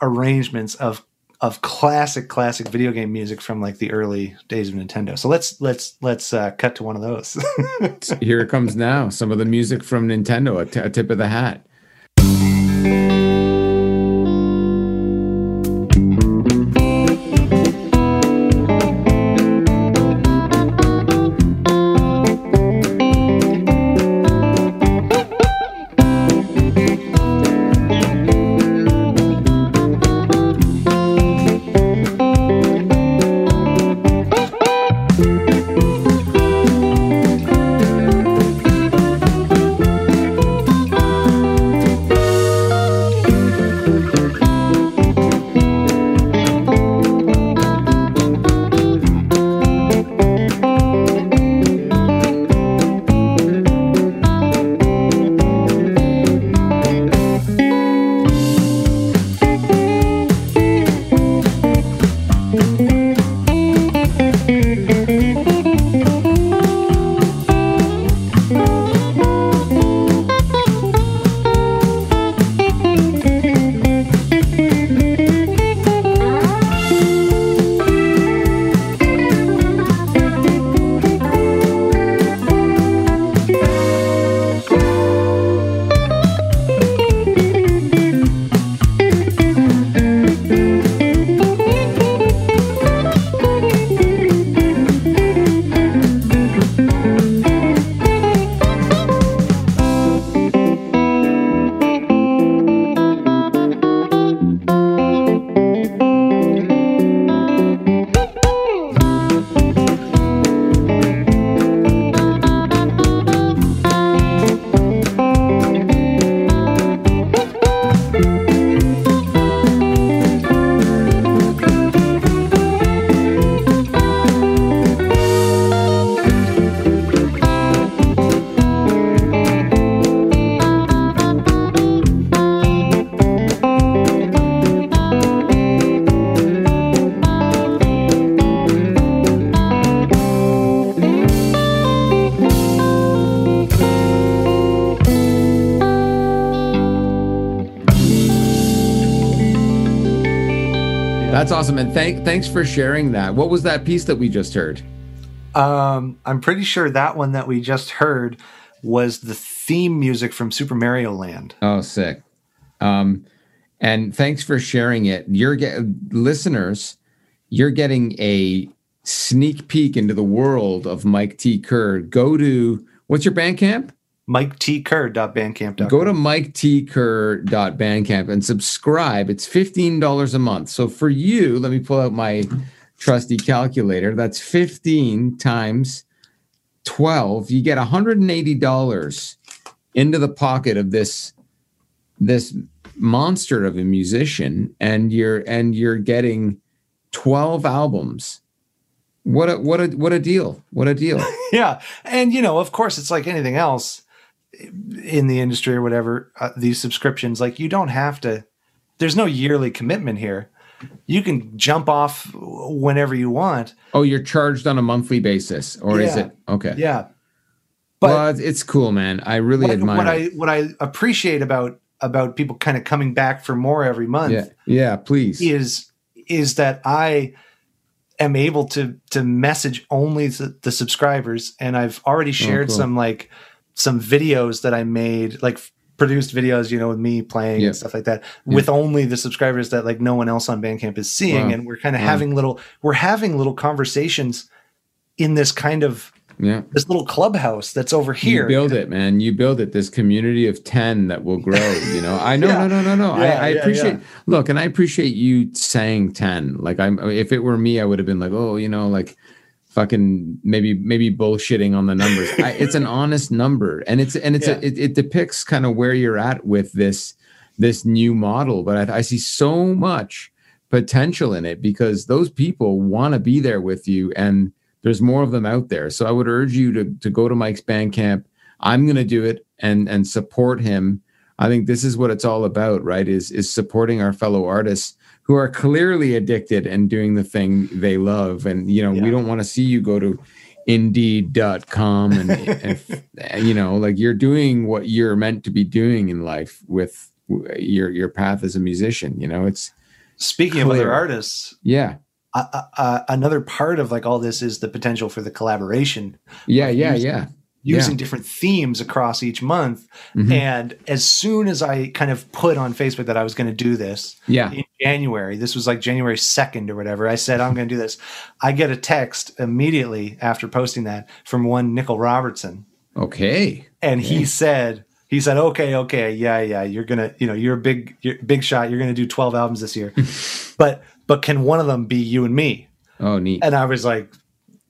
arrangements of of classic classic video game music from like the early days of Nintendo. So let's let's let's uh cut to one of those. here it comes now. Some of the music from Nintendo, a, t- a tip of the hat. That's awesome, and thank thanks for sharing that. What was that piece that we just heard? Um, I'm pretty sure that one that we just heard was the theme music from Super Mario Land. Oh, sick. Um, and thanks for sharing it. You're get listeners, you're getting a sneak peek into the world of Mike T. Kerr. Go to what's your Bandcamp? MikeTKerr.bandcamp.com. Go to MikeTKerr.bandcamp and subscribe. It's $15 a month. So for you, let me pull out my trusty calculator. That's 15 times 12. You get $180 into the pocket of this this monster of a musician and you're and you're getting 12 albums. What a what a what a deal. What a deal. yeah. And, you know, of course, it's like anything else in the industry or whatever, uh, these subscriptions, like you don't have to, there's no yearly commitment here. You can jump off whenever you want. Oh, you're charged on a monthly basis, or is it okay? Yeah. But well, it's- it's cool, man. I really what, admire. what I what I appreciate about about people kind of coming back for more every month yeah, yeah. Please. is is that I am able to to message only the, the subscribers, and I've already shared Oh, cool. some like some videos that I made, like produced videos, you know, with me playing Yeah. and stuff like that, with only the subscribers that like no one else on Bandcamp is seeing, Wow. and we're kind of Wow. having little we're having little conversations in this kind of Yeah. this little clubhouse that's over here. You build it, man. You build it. This community of ten that will grow. You know, I know, Yeah. no, no, no, no. Yeah, I, I yeah, appreciate. yeah. Look, and I appreciate you saying ten. Like, I'm. If it were me, I would have been like, oh, you know, like, fucking maybe maybe bullshitting on the numbers. I, it's an honest number, and it's and it's Yeah. a, it, it depicts kind of where you're at with this this new model. But I, I see so much potential in it because those people want to be there with you and there's more of them out there so i would urge you to, to go to mike's bandcamp i'm going to do it and and support him i think this is what it's all about right is is supporting our fellow artists who are clearly addicted and doing the thing they love. And you know we don't want to see you go to indeed.com and, and you know like you're doing what you're meant to be doing in life with your your path as a musician you know? It's Speaking of other artists, yeah. uh, another part of like all this is the potential for the collaboration. Yeah yeah using- yeah using Yeah. different themes across each month. Mhm. And as soon as I kind of put on Facebook that I was going to do this yeah in January, this was like January 2nd or whatever, I said, I'm going to do this. I get a text immediately after posting that from one Nichol Robertson. okay And he said, he said, okay, okay, yeah, yeah, you're gonna, you know, you're a big, you're big shot. You're gonna do 12 albums this year, but, but can one of them be you and me? oh neat And I was like,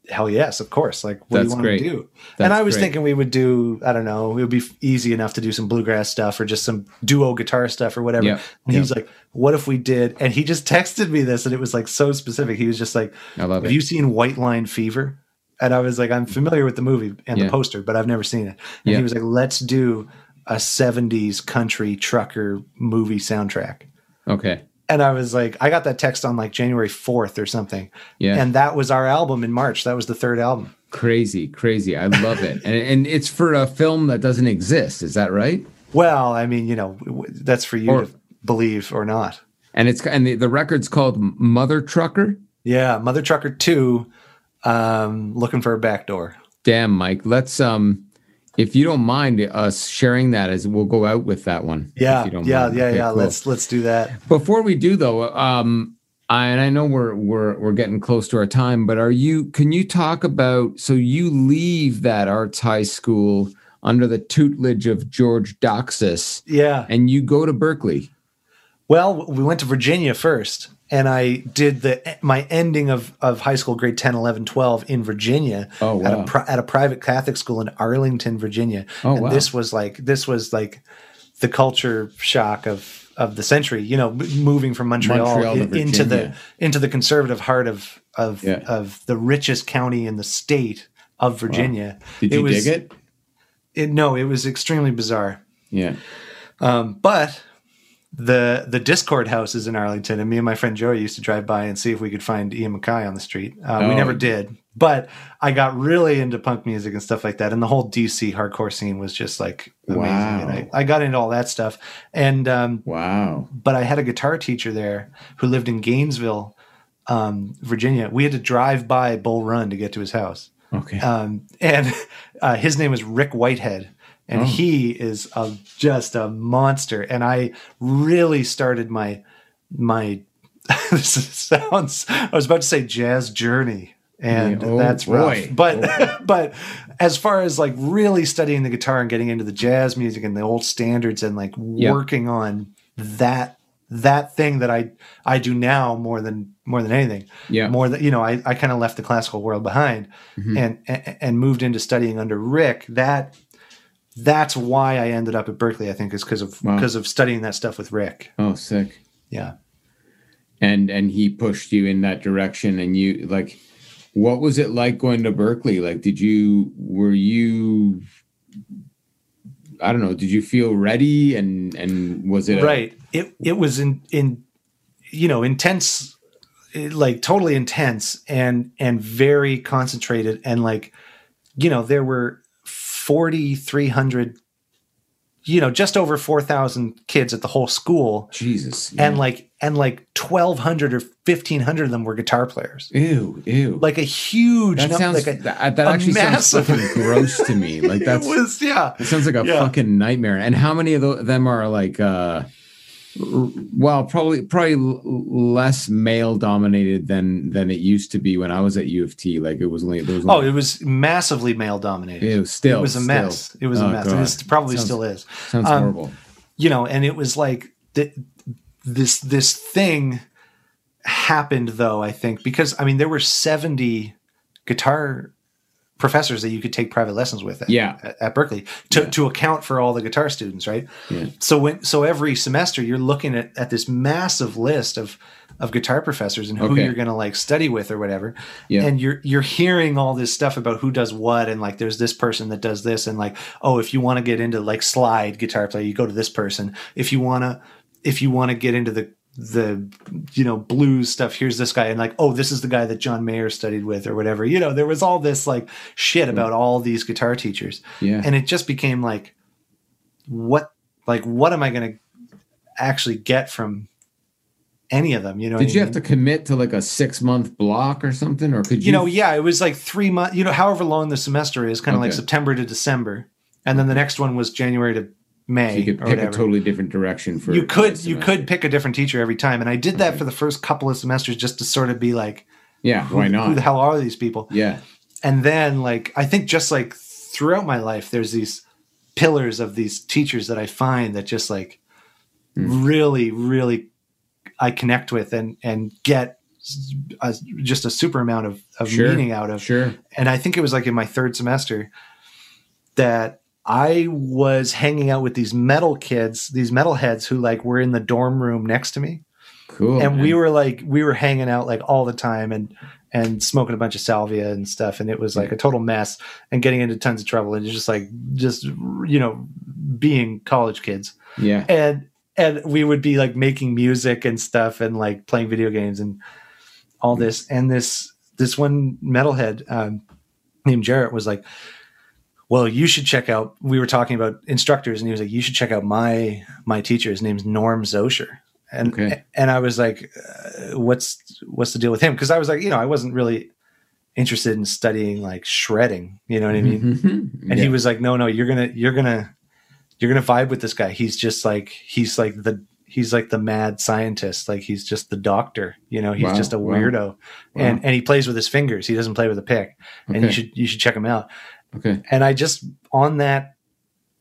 hell yes, of course. Like, what That's do you want great. to do? That's and I was great. thinking we would do, I don't know, it would be easy enough to do some bluegrass stuff or just some duo guitar stuff or whatever. Yeah. And he's like, what if we did? And he just texted me this and it was like so specific. He was just like, i love have it you seen White Line Fever? And I was like, I'm familiar with the movie and Yeah. the poster, but I've never seen it. And Yeah. he was like, let's do a 70s country trucker movie soundtrack. okay And I was like, I got that text on like January 4th or something. yeah And that was our album in March. That was the third album. crazy crazy i love it and, and it's for a film that doesn't exist is that right Well, I mean, you know, that's for you Or- to believe or not. and it's and the, the record's called mother trucker Yeah, Mother Trucker 2, um, looking for a back door. damn mike let's um if you don't mind us sharing that as we'll go out with that one if Yeah, you don't yeah, mind. yeah, Okay, yeah. cool. Let's let's do that. Before we do though, um, I, and I know we're we're we're getting close to our time, but are you? Can you talk about? So you leave that arts high school under the tutelage of George Doxas, Yeah. and you go to Berklee. Well, we went to Virginia first, and I did the my ending of, of high school, grade 10, 11, 12 in Virginia Oh, at, wow. a pri- at a private Catholic school in Arlington, Virginia. Oh, and wow. this was like this was like the culture shock of of the century. You know, moving from Montreal, Montreal in- into the into the conservative heart of of Yeah. of the richest county in the state of Virginia. Did you was, dig it? it? No, it was extremely bizarre. Yeah. Um, but the the Dischord houses in Arlington, and me and my friend Joey used to drive by and see if we could find Ian MacKaye on the street. Uh, Oh. We never did, but I got really into punk music and stuff like that, and the whole DC hardcore scene was just like amazing. Wow. And I, I got into all that stuff, and um, Wow. but I had a guitar teacher there who lived in Gainesville, um, Virginia. We had to drive by Bull Run to get to his house. Okay. Um, and uh, his name was Rick Whitehead. And Oh. he is a, just a monster. And I really started my my this sounds I was about to say jazz journey. And Yeah, oh, that's rough. boy. But but as far as like really studying the guitar and getting into the jazz music and the old standards and like Yeah. working on that that thing that I I do now more than more than anything Yeah. more than you know i, I kind of left the classical world behind Mhm. and, and and moved into studying under rick that that's why i ended up at berklee i think is because of Wow. because of studying that stuff with rick oh, sick. yeah And and he pushed you in that direction, and you like, what was it like going to Berklee? Like, did you were you? I don't know. Did you feel ready? And and was it a- right it it was in in you know intense like totally intense and and very concentrated and like you know there were 4300 you know just over 4000 kids at the whole school Jesus. and like and like 1200 or 1500 of them were guitar players ew, ew. like a huge that sounds like a, that, that actually massive- sounds fucking gross to me. Like that's it was yeah It sounds like a Yeah. fucking nightmare. And how many of them are like, uh, well, probably probably less male dominated than than it used to be when I was at U of T. Like it was only there was oh it was massively male dominated it was still it was a still. mess it was a Oh, mess God. and it probably Sounds- still is sounds um, horrible. you know and it was like th- this this thing happened though i think because i mean there were 70 guitar professors that you could take private lessons with at, Yeah. at, at berklee to, Yeah. to account for all the guitar students right Yeah. so when so every semester you're looking at, at this massive list of of guitar professors and who Okay. you're going to like study with or whatever Yeah. and you're you're hearing all this stuff about who does what and like there's this person that does this and like oh if you want to get into like slide guitar play you go to this person if you want to if you want to get into the the you know blues stuff here's this guy and like oh this is the guy that John Mayer studied with or whatever you know there was all this like shit about mm. all these guitar teachers Yeah. and it just became like what like what am I going to actually get from any of them you know Did you I have to commit to like a six month block or something, or could you? you know, yeah, it was like three months, you know, however long the semester is, kind of like September to December. And then the next one was January to May. you could pick a totally different direction for. you could you could pick a different teacher every time. And I did that for the first couple of semesters just to sort of be like, Yeah. Why who the hell are these people? Yeah. And then like I think just like throughout my life, there's these pillars of these teachers that I find that just like Hmm. really, really I connect with and and get a, just a super amount of, of Sure. meaning out of Sure. and I think it was like in my third semester that I was hanging out with these metal kids, these metal heads who like were in the dorm room next to me. Cool. and we were like we were hanging out like all the time and and smoking a bunch of salvia and stuff and it was like a total mess and getting into tons of trouble and just like just you know being college kids Yeah. and and we would be like making music and stuff and like playing video games and all this and this this one metalhead um, named Jarrett was like well you should check out we were talking about instructors and he was like you should check out my my teacher. His name's Norm Zocher and Okay. and I was like uh, what's what's the deal with him? Because I was like you know I wasn't really interested in studying like shredding. You know what I mean? Mhm. and Yeah. he was like no no you're gonna you're gonna you're gonna vibe with this guy. He's just like he's like the he's like the mad scientist. Like he's just the doctor. You know he's Wow, just a wow. weirdo. And and he plays with his fingers. He doesn't play with a pick. And you should you should check him out Okay. and i just on that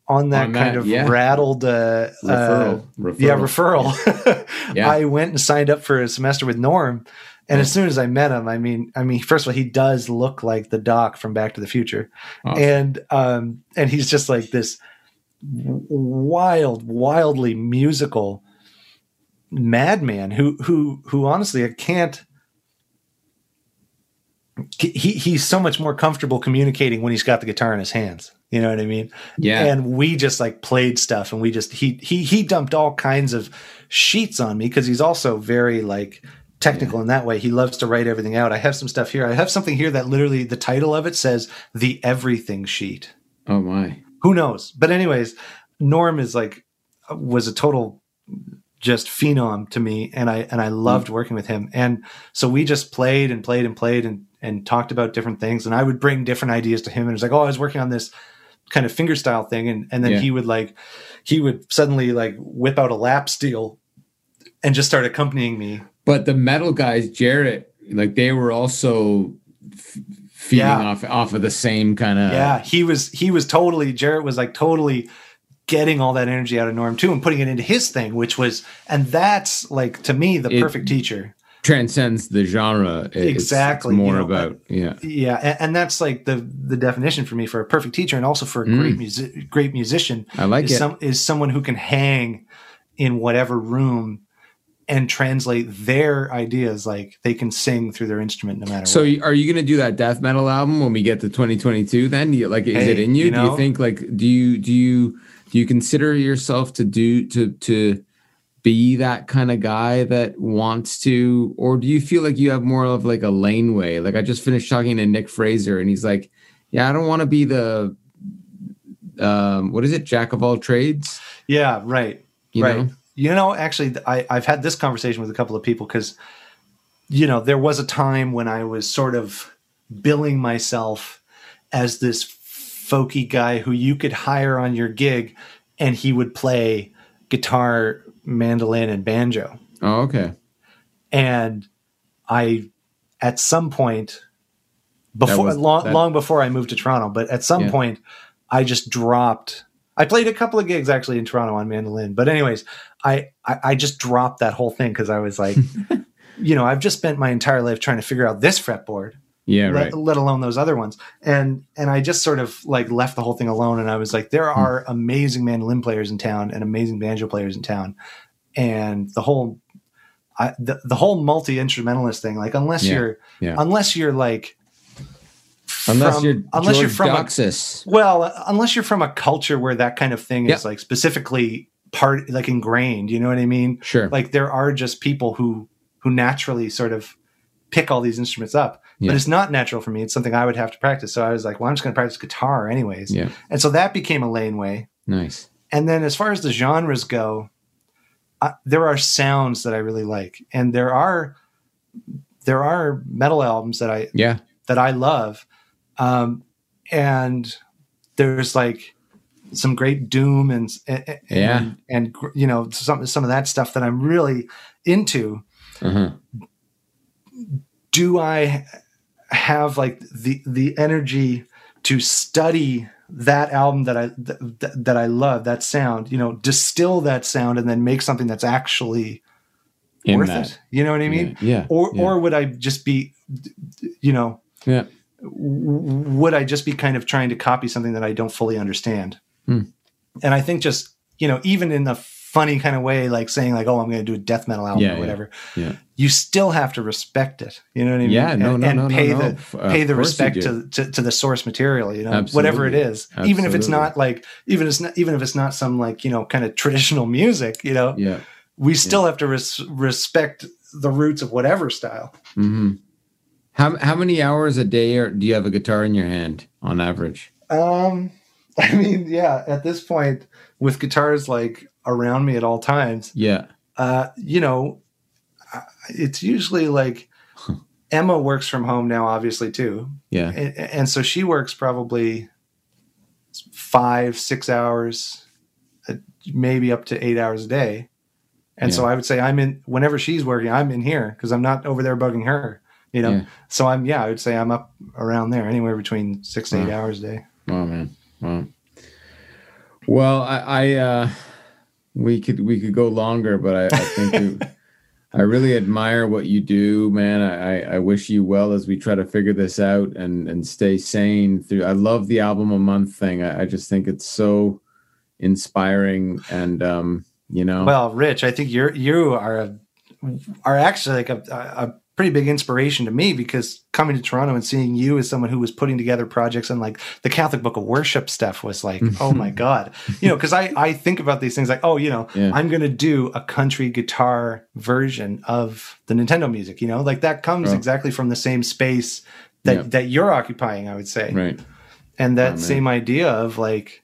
on that On kind that, of yeah. rattled uh, Referral. uh, referral. yeah referral Yeah. i went and signed up for a semester with norm and as soon as i met him i mean i mean first of all he does look like the doc from back to the future Awesome. and um and he's just like this wild wildly musical madman who who who honestly i can't he he's so much more comfortable communicating when he's got the guitar in his hands. You know what i mean? Yeah. and we just like played stuff and we just he he he dumped all kinds of sheets on me because he's also very like technical in that way. He loves to write everything out. I have some stuff here. I have something here that literally the title of it says the everything sheet. Oh my. who knows? But anyways norm is like was a total just phenom to me and I and I loved working with him. And so we just played and played and played and and talked about different things and I would bring different ideas to him and it was like, "Oh, I was working on this kind of finger style thing." And and then Yeah. he would like he would suddenly like whip out a lap steel and just start accompanying me. But the metal guys, Jarrett, like they were also f- feeding Yeah. off off of the same kind of yeah, he was he was totally Jarrett was like totally getting all that energy out of Norm too and putting it into his thing, which was and that's like to me the It- perfect teacher. Transcends the genre. It's- Exactly, it's more you know, about yeah. Yeah, and, and that's like the the definition for me for a perfect teacher and also for a great mm. music great musician. I like is it. some is someone who can hang in whatever room and translate their ideas like they can sing through their instrument no matter So what. are you going to do that death metal album when we get to 2022 then? You, like is Hey, it in you? you do you think like do you do you do you consider yourself to do to to be that kind of guy that wants to or do you feel like you have more of like a laneway? Like I just finished talking to Nick Fraser and he's like, "Yeah, I don't want to be the um what is it? Jack of all trades?" Yeah, right. You right. know? You know, actually, I, I've had this conversation with a couple of people because, you know, there was a time when I was sort of billing myself as this folky guy who you could hire on your gig and he would play guitar, mandolin, and banjo. Oh, okay. And I, at some point, before was- long, that- long before I moved to Toronto, but at some Yeah. point, I just dropped. I played a couple of gigs actually in Toronto on mandolin, but anyways, I I, I just dropped that whole thing because I was like, you know, I've just spent my entire life trying to figure out this fretboard, Yeah, let, right. let alone those other ones, and and I just sort of like left the whole thing alone, and I was like, there hmm. are amazing mandolin players in town and amazing banjo players in town, and the whole. I, the, the whole multi instrumentalist thing, like unless Yeah, you're, yeah. unless you're like, Unless from- you're unless you're George from a- well, unless you're from a culture where that kind of thing is like specifically part, like ingrained, you know what I mean? Sure. Like there are just people who who naturally sort of pick all these instruments up, Yeah. but it's not natural for me. It's something I would have to practice. So I was like, well, I'm just going to practice guitar anyways. yeah. And so that became a laneway. Nice. And then as far as the genres go, there are sounds that I really like, and there are there are metal albums that I Yeah. that I love. Um, and there's like some great doom and, and Yeah. and, you know some some of that stuff that I'm really into. Uh-huh. Do I have like the the energy to study that album that I that, that I love that sound? You know, distill that sound and then make something that's actually In worth that. it. You know what I mean? Yeah. yeah, Or yeah. or would I just be, you know, yeah. would I just be kind of trying to copy something that I don't fully understand? Hmm. And I think just, you know, even in the funny kind of way, like saying like, oh, I'm going to do a death metal album Yeah, or whatever, Yeah. you still have to respect it. You know what I mean? Yeah, no, and, no, and no, pay no. the F- pay the respect to, to to the source material. You know, whatever it is, Absolutely. even if it's not like even if it's not even if it's not some like you know kind of traditional music. You know, Yeah. we still have to res- respect the roots of whatever style. hmm How how many hours a day are, do you have a guitar in your hand on average? Um, I mean, yeah, at this point, with guitars like around me at all times, Yeah. uh, you know, it's usually like Emma works from home now, obviously too, Yeah. and, and so she works probably five, six hours, uh, maybe up to eight hours a day. And so I would say I'm in whenever she's working, I'm in here because I'm not over there bugging her. You know, Yeah. so I'm yeah, I would say I'm up around there, anywhere between six to eight hours a day. Oh man. Wow. Well, I, I uh we could we could go longer, but I, I think we, I really admire what you do, man. I, I I wish you well as we try to figure this out and and stay sane through. I love the album a month thing. I, I just think it's so inspiring and um you know Well, Rich, I think you're you are a, are actually like a, a pretty big inspiration to me because coming to Toronto and seeing you as someone who was putting together projects and like the Catholic Book of Worship stuff was like, oh my god, you know, because I I think about these things like, oh, you know, Yeah. I'm gonna do a country guitar version of the Nintendo music, you know, like that comes Oh. exactly from the same space that Yeah. that you're occupying, I would say right. and that Oh, same idea of like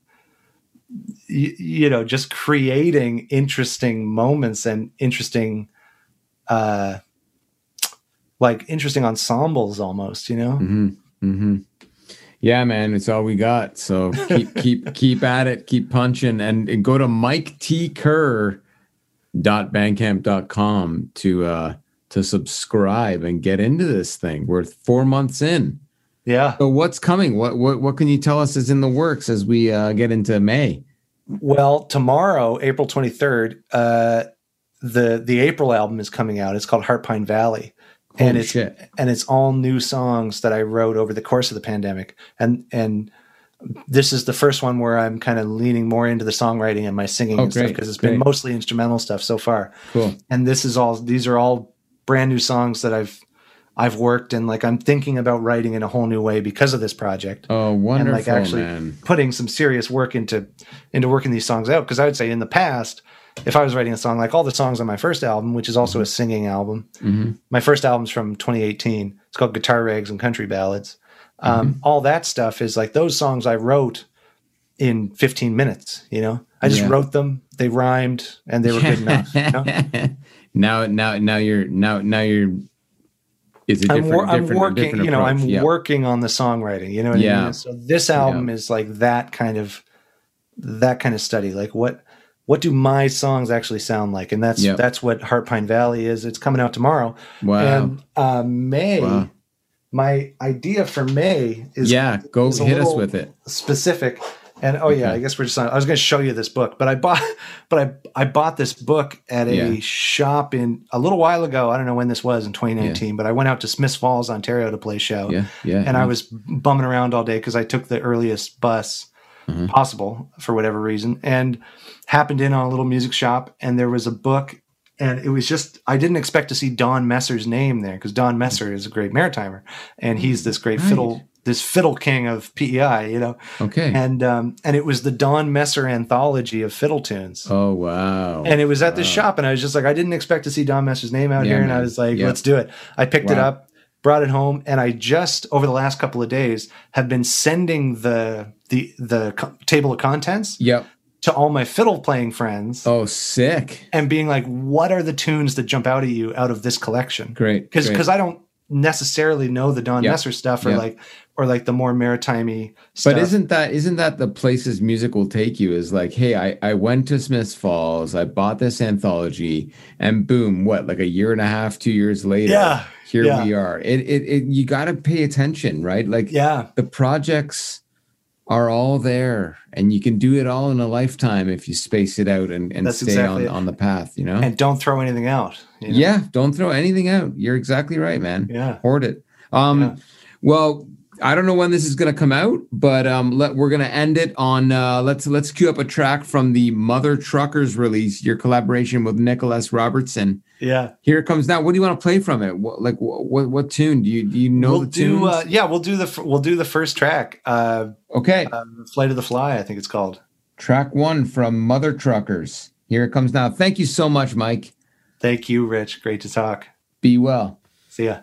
you, you know just creating interesting moments and interesting uh like interesting ensembles almost you know Mm-hmm. Mm-hmm. Yeah, man, it's all we got. So keep keep keep at it, keep punching, and, and go to miketkerr.bandcamp.com to uh to subscribe and get into this thing. We're four months in. yeah So what's coming? What what what can you tell us is in the works as we uh, get into May? Well, tomorrow, April 23rd, uh, the the April album is coming out. It's called Heart Pine Valley. And it's shit. and it's all new songs that I wrote over the course of the pandemic. And and this is the first one where I'm kind of leaning more into the songwriting and my singing Oh, and stuff because it's been mostly instrumental stuff so far. Cool. And this is all these are all brand new songs that I've I've worked and like I'm thinking about writing in a whole new way because of this project Oh, and wonderful, like actually man. putting some serious work into into working these songs out because i would say in the past if i was writing a song like all the songs on my first album which is also a singing album Mhm. my first album's from 2018 it's called guitar rags and country ballads um, all that stuff is like those songs i wrote in 15 minutes you know i just Yeah. wrote them they rhymed and they were good enough you know? now, now, now you're now now you're. It's a I'm, different, wor- I'm different, working, different you know, I'm. Yeah. working on the songwriting, you know what I Yeah. mean? So this album is like that kind of that kind of study. Like what what do my songs actually sound like? And that's Yep. that's what Heart Pine Valley is. It's coming out tomorrow. Wow. And uh May Wow. my idea for May is yeah, go is hit us with it. specific. And oh yeah, Okay. I guess we're just on, I was going to show you this book, but I bought but I I bought this book at a Yeah. shop in a little while ago. I don't know when this was in 2019, but I went out to Smiths Falls, Ontario to play a show. Yeah, yeah. And yeah. I was bumming around all day because I took the earliest bus Mhm. possible for whatever reason, and happened in on a little music shop, and there was a book, and it was just I didn't expect to see Don Messer's name there because Don Messer is a great maritimer, and he's this great Right. fiddle, this fiddle king of PEI, you know, okay. and um, and it was the Don Messer anthology of fiddle tunes. oh wow. And it was at this shop, and I was just like, I didn't expect to see Don Messer's name out Yeah, here, and I was like, Yeah. let's do it. I picked it up, brought it home, and I just over the last couple of days have been sending the the the co- table of contents yep. to all my fiddle playing friends, Oh, sick. and being like, what are the tunes that jump out at you out of this collection? Great. Because because I don't necessarily know the Don Yeah. Messer stuff or Yeah. like or like the more maritimey stuff. But isn't that isn't that the places music will take you? Is like, hey, I I went to Smiths Falls, I bought this anthology, and boom, what? Like a year and a half, two years later, Yeah, here yeah. we are. It it, it you got to pay attention, right? Like, yeah, the projects are all there, and you can do it all in a lifetime if you space it out and and That's stay exactly on it. on the path. You know. and don't throw anything out. you know? Yeah, don't throw anything out. You're exactly right, man. Yeah. Hoard it. Um Yeah. well, I don't know when this is going to come out, but um let we're going to end it on uh let's let's cue up a track from the Mother Truckers release, your collaboration with Nicholas Robertson. yeah. Here it comes now. What do you want to play from it? What like what what, what tune? Do you do you know we'll the tune? uh, yeah we'll do the we'll do the first track uh, okay. uh flight of the fly i think it's called track 1 from Mother Truckers. Here it comes now. Thank you so much, Mike. thank you rich great to talk Be well. see ya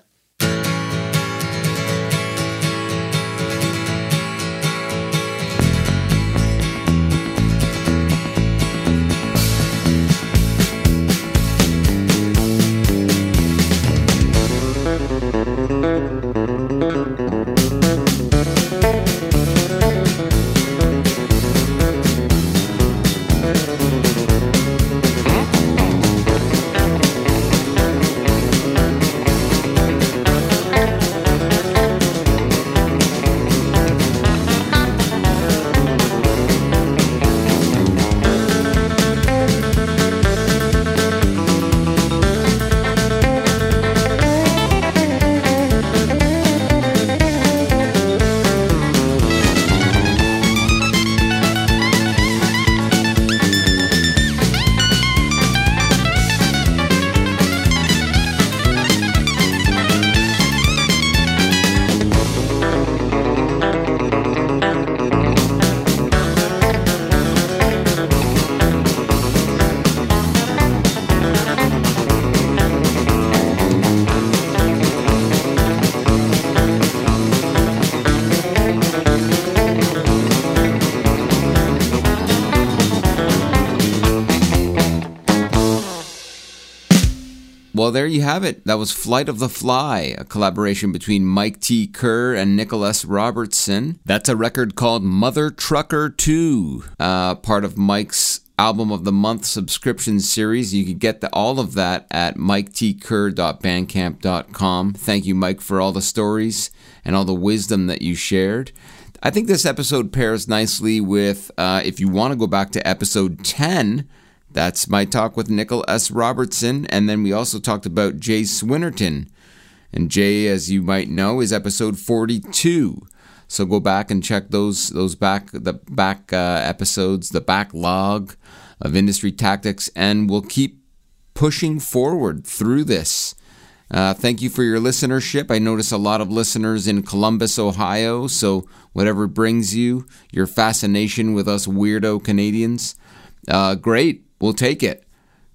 Well, there you have it. That was Flight of the Fly, a collaboration between Mike T. Kerr and Nicholas Robertson. That's a record called Mother Trucker 2, uh, part of Mike's album of the month subscription series. You can get the, all of that at miketkerr.bandcamp.com. Thank you, Mike, for all the stories and all the wisdom that you shared. I think this episode pairs nicely with, uh, if you want to go back to episode 10, that's my talk with Nichol S. Robertson. And then we also talked about Jay Swinnerton. And Jay, as you might know, is episode 42. So go back and check those those back the back uh, episodes, the backlog of industry tactics, and we'll keep pushing forward through this. Uh, thank you for your listenership. I notice a lot of listeners in Columbus, Ohio. So whatever brings you your fascination with us weirdo Canadians, uh, great. We'll take it.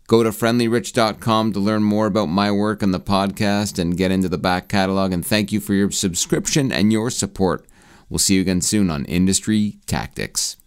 Go to friendlyrich.com to learn more about my work and the podcast and get into the back catalog. And thank you for your subscription and your support. We'll see you again soon on Industry Tactics.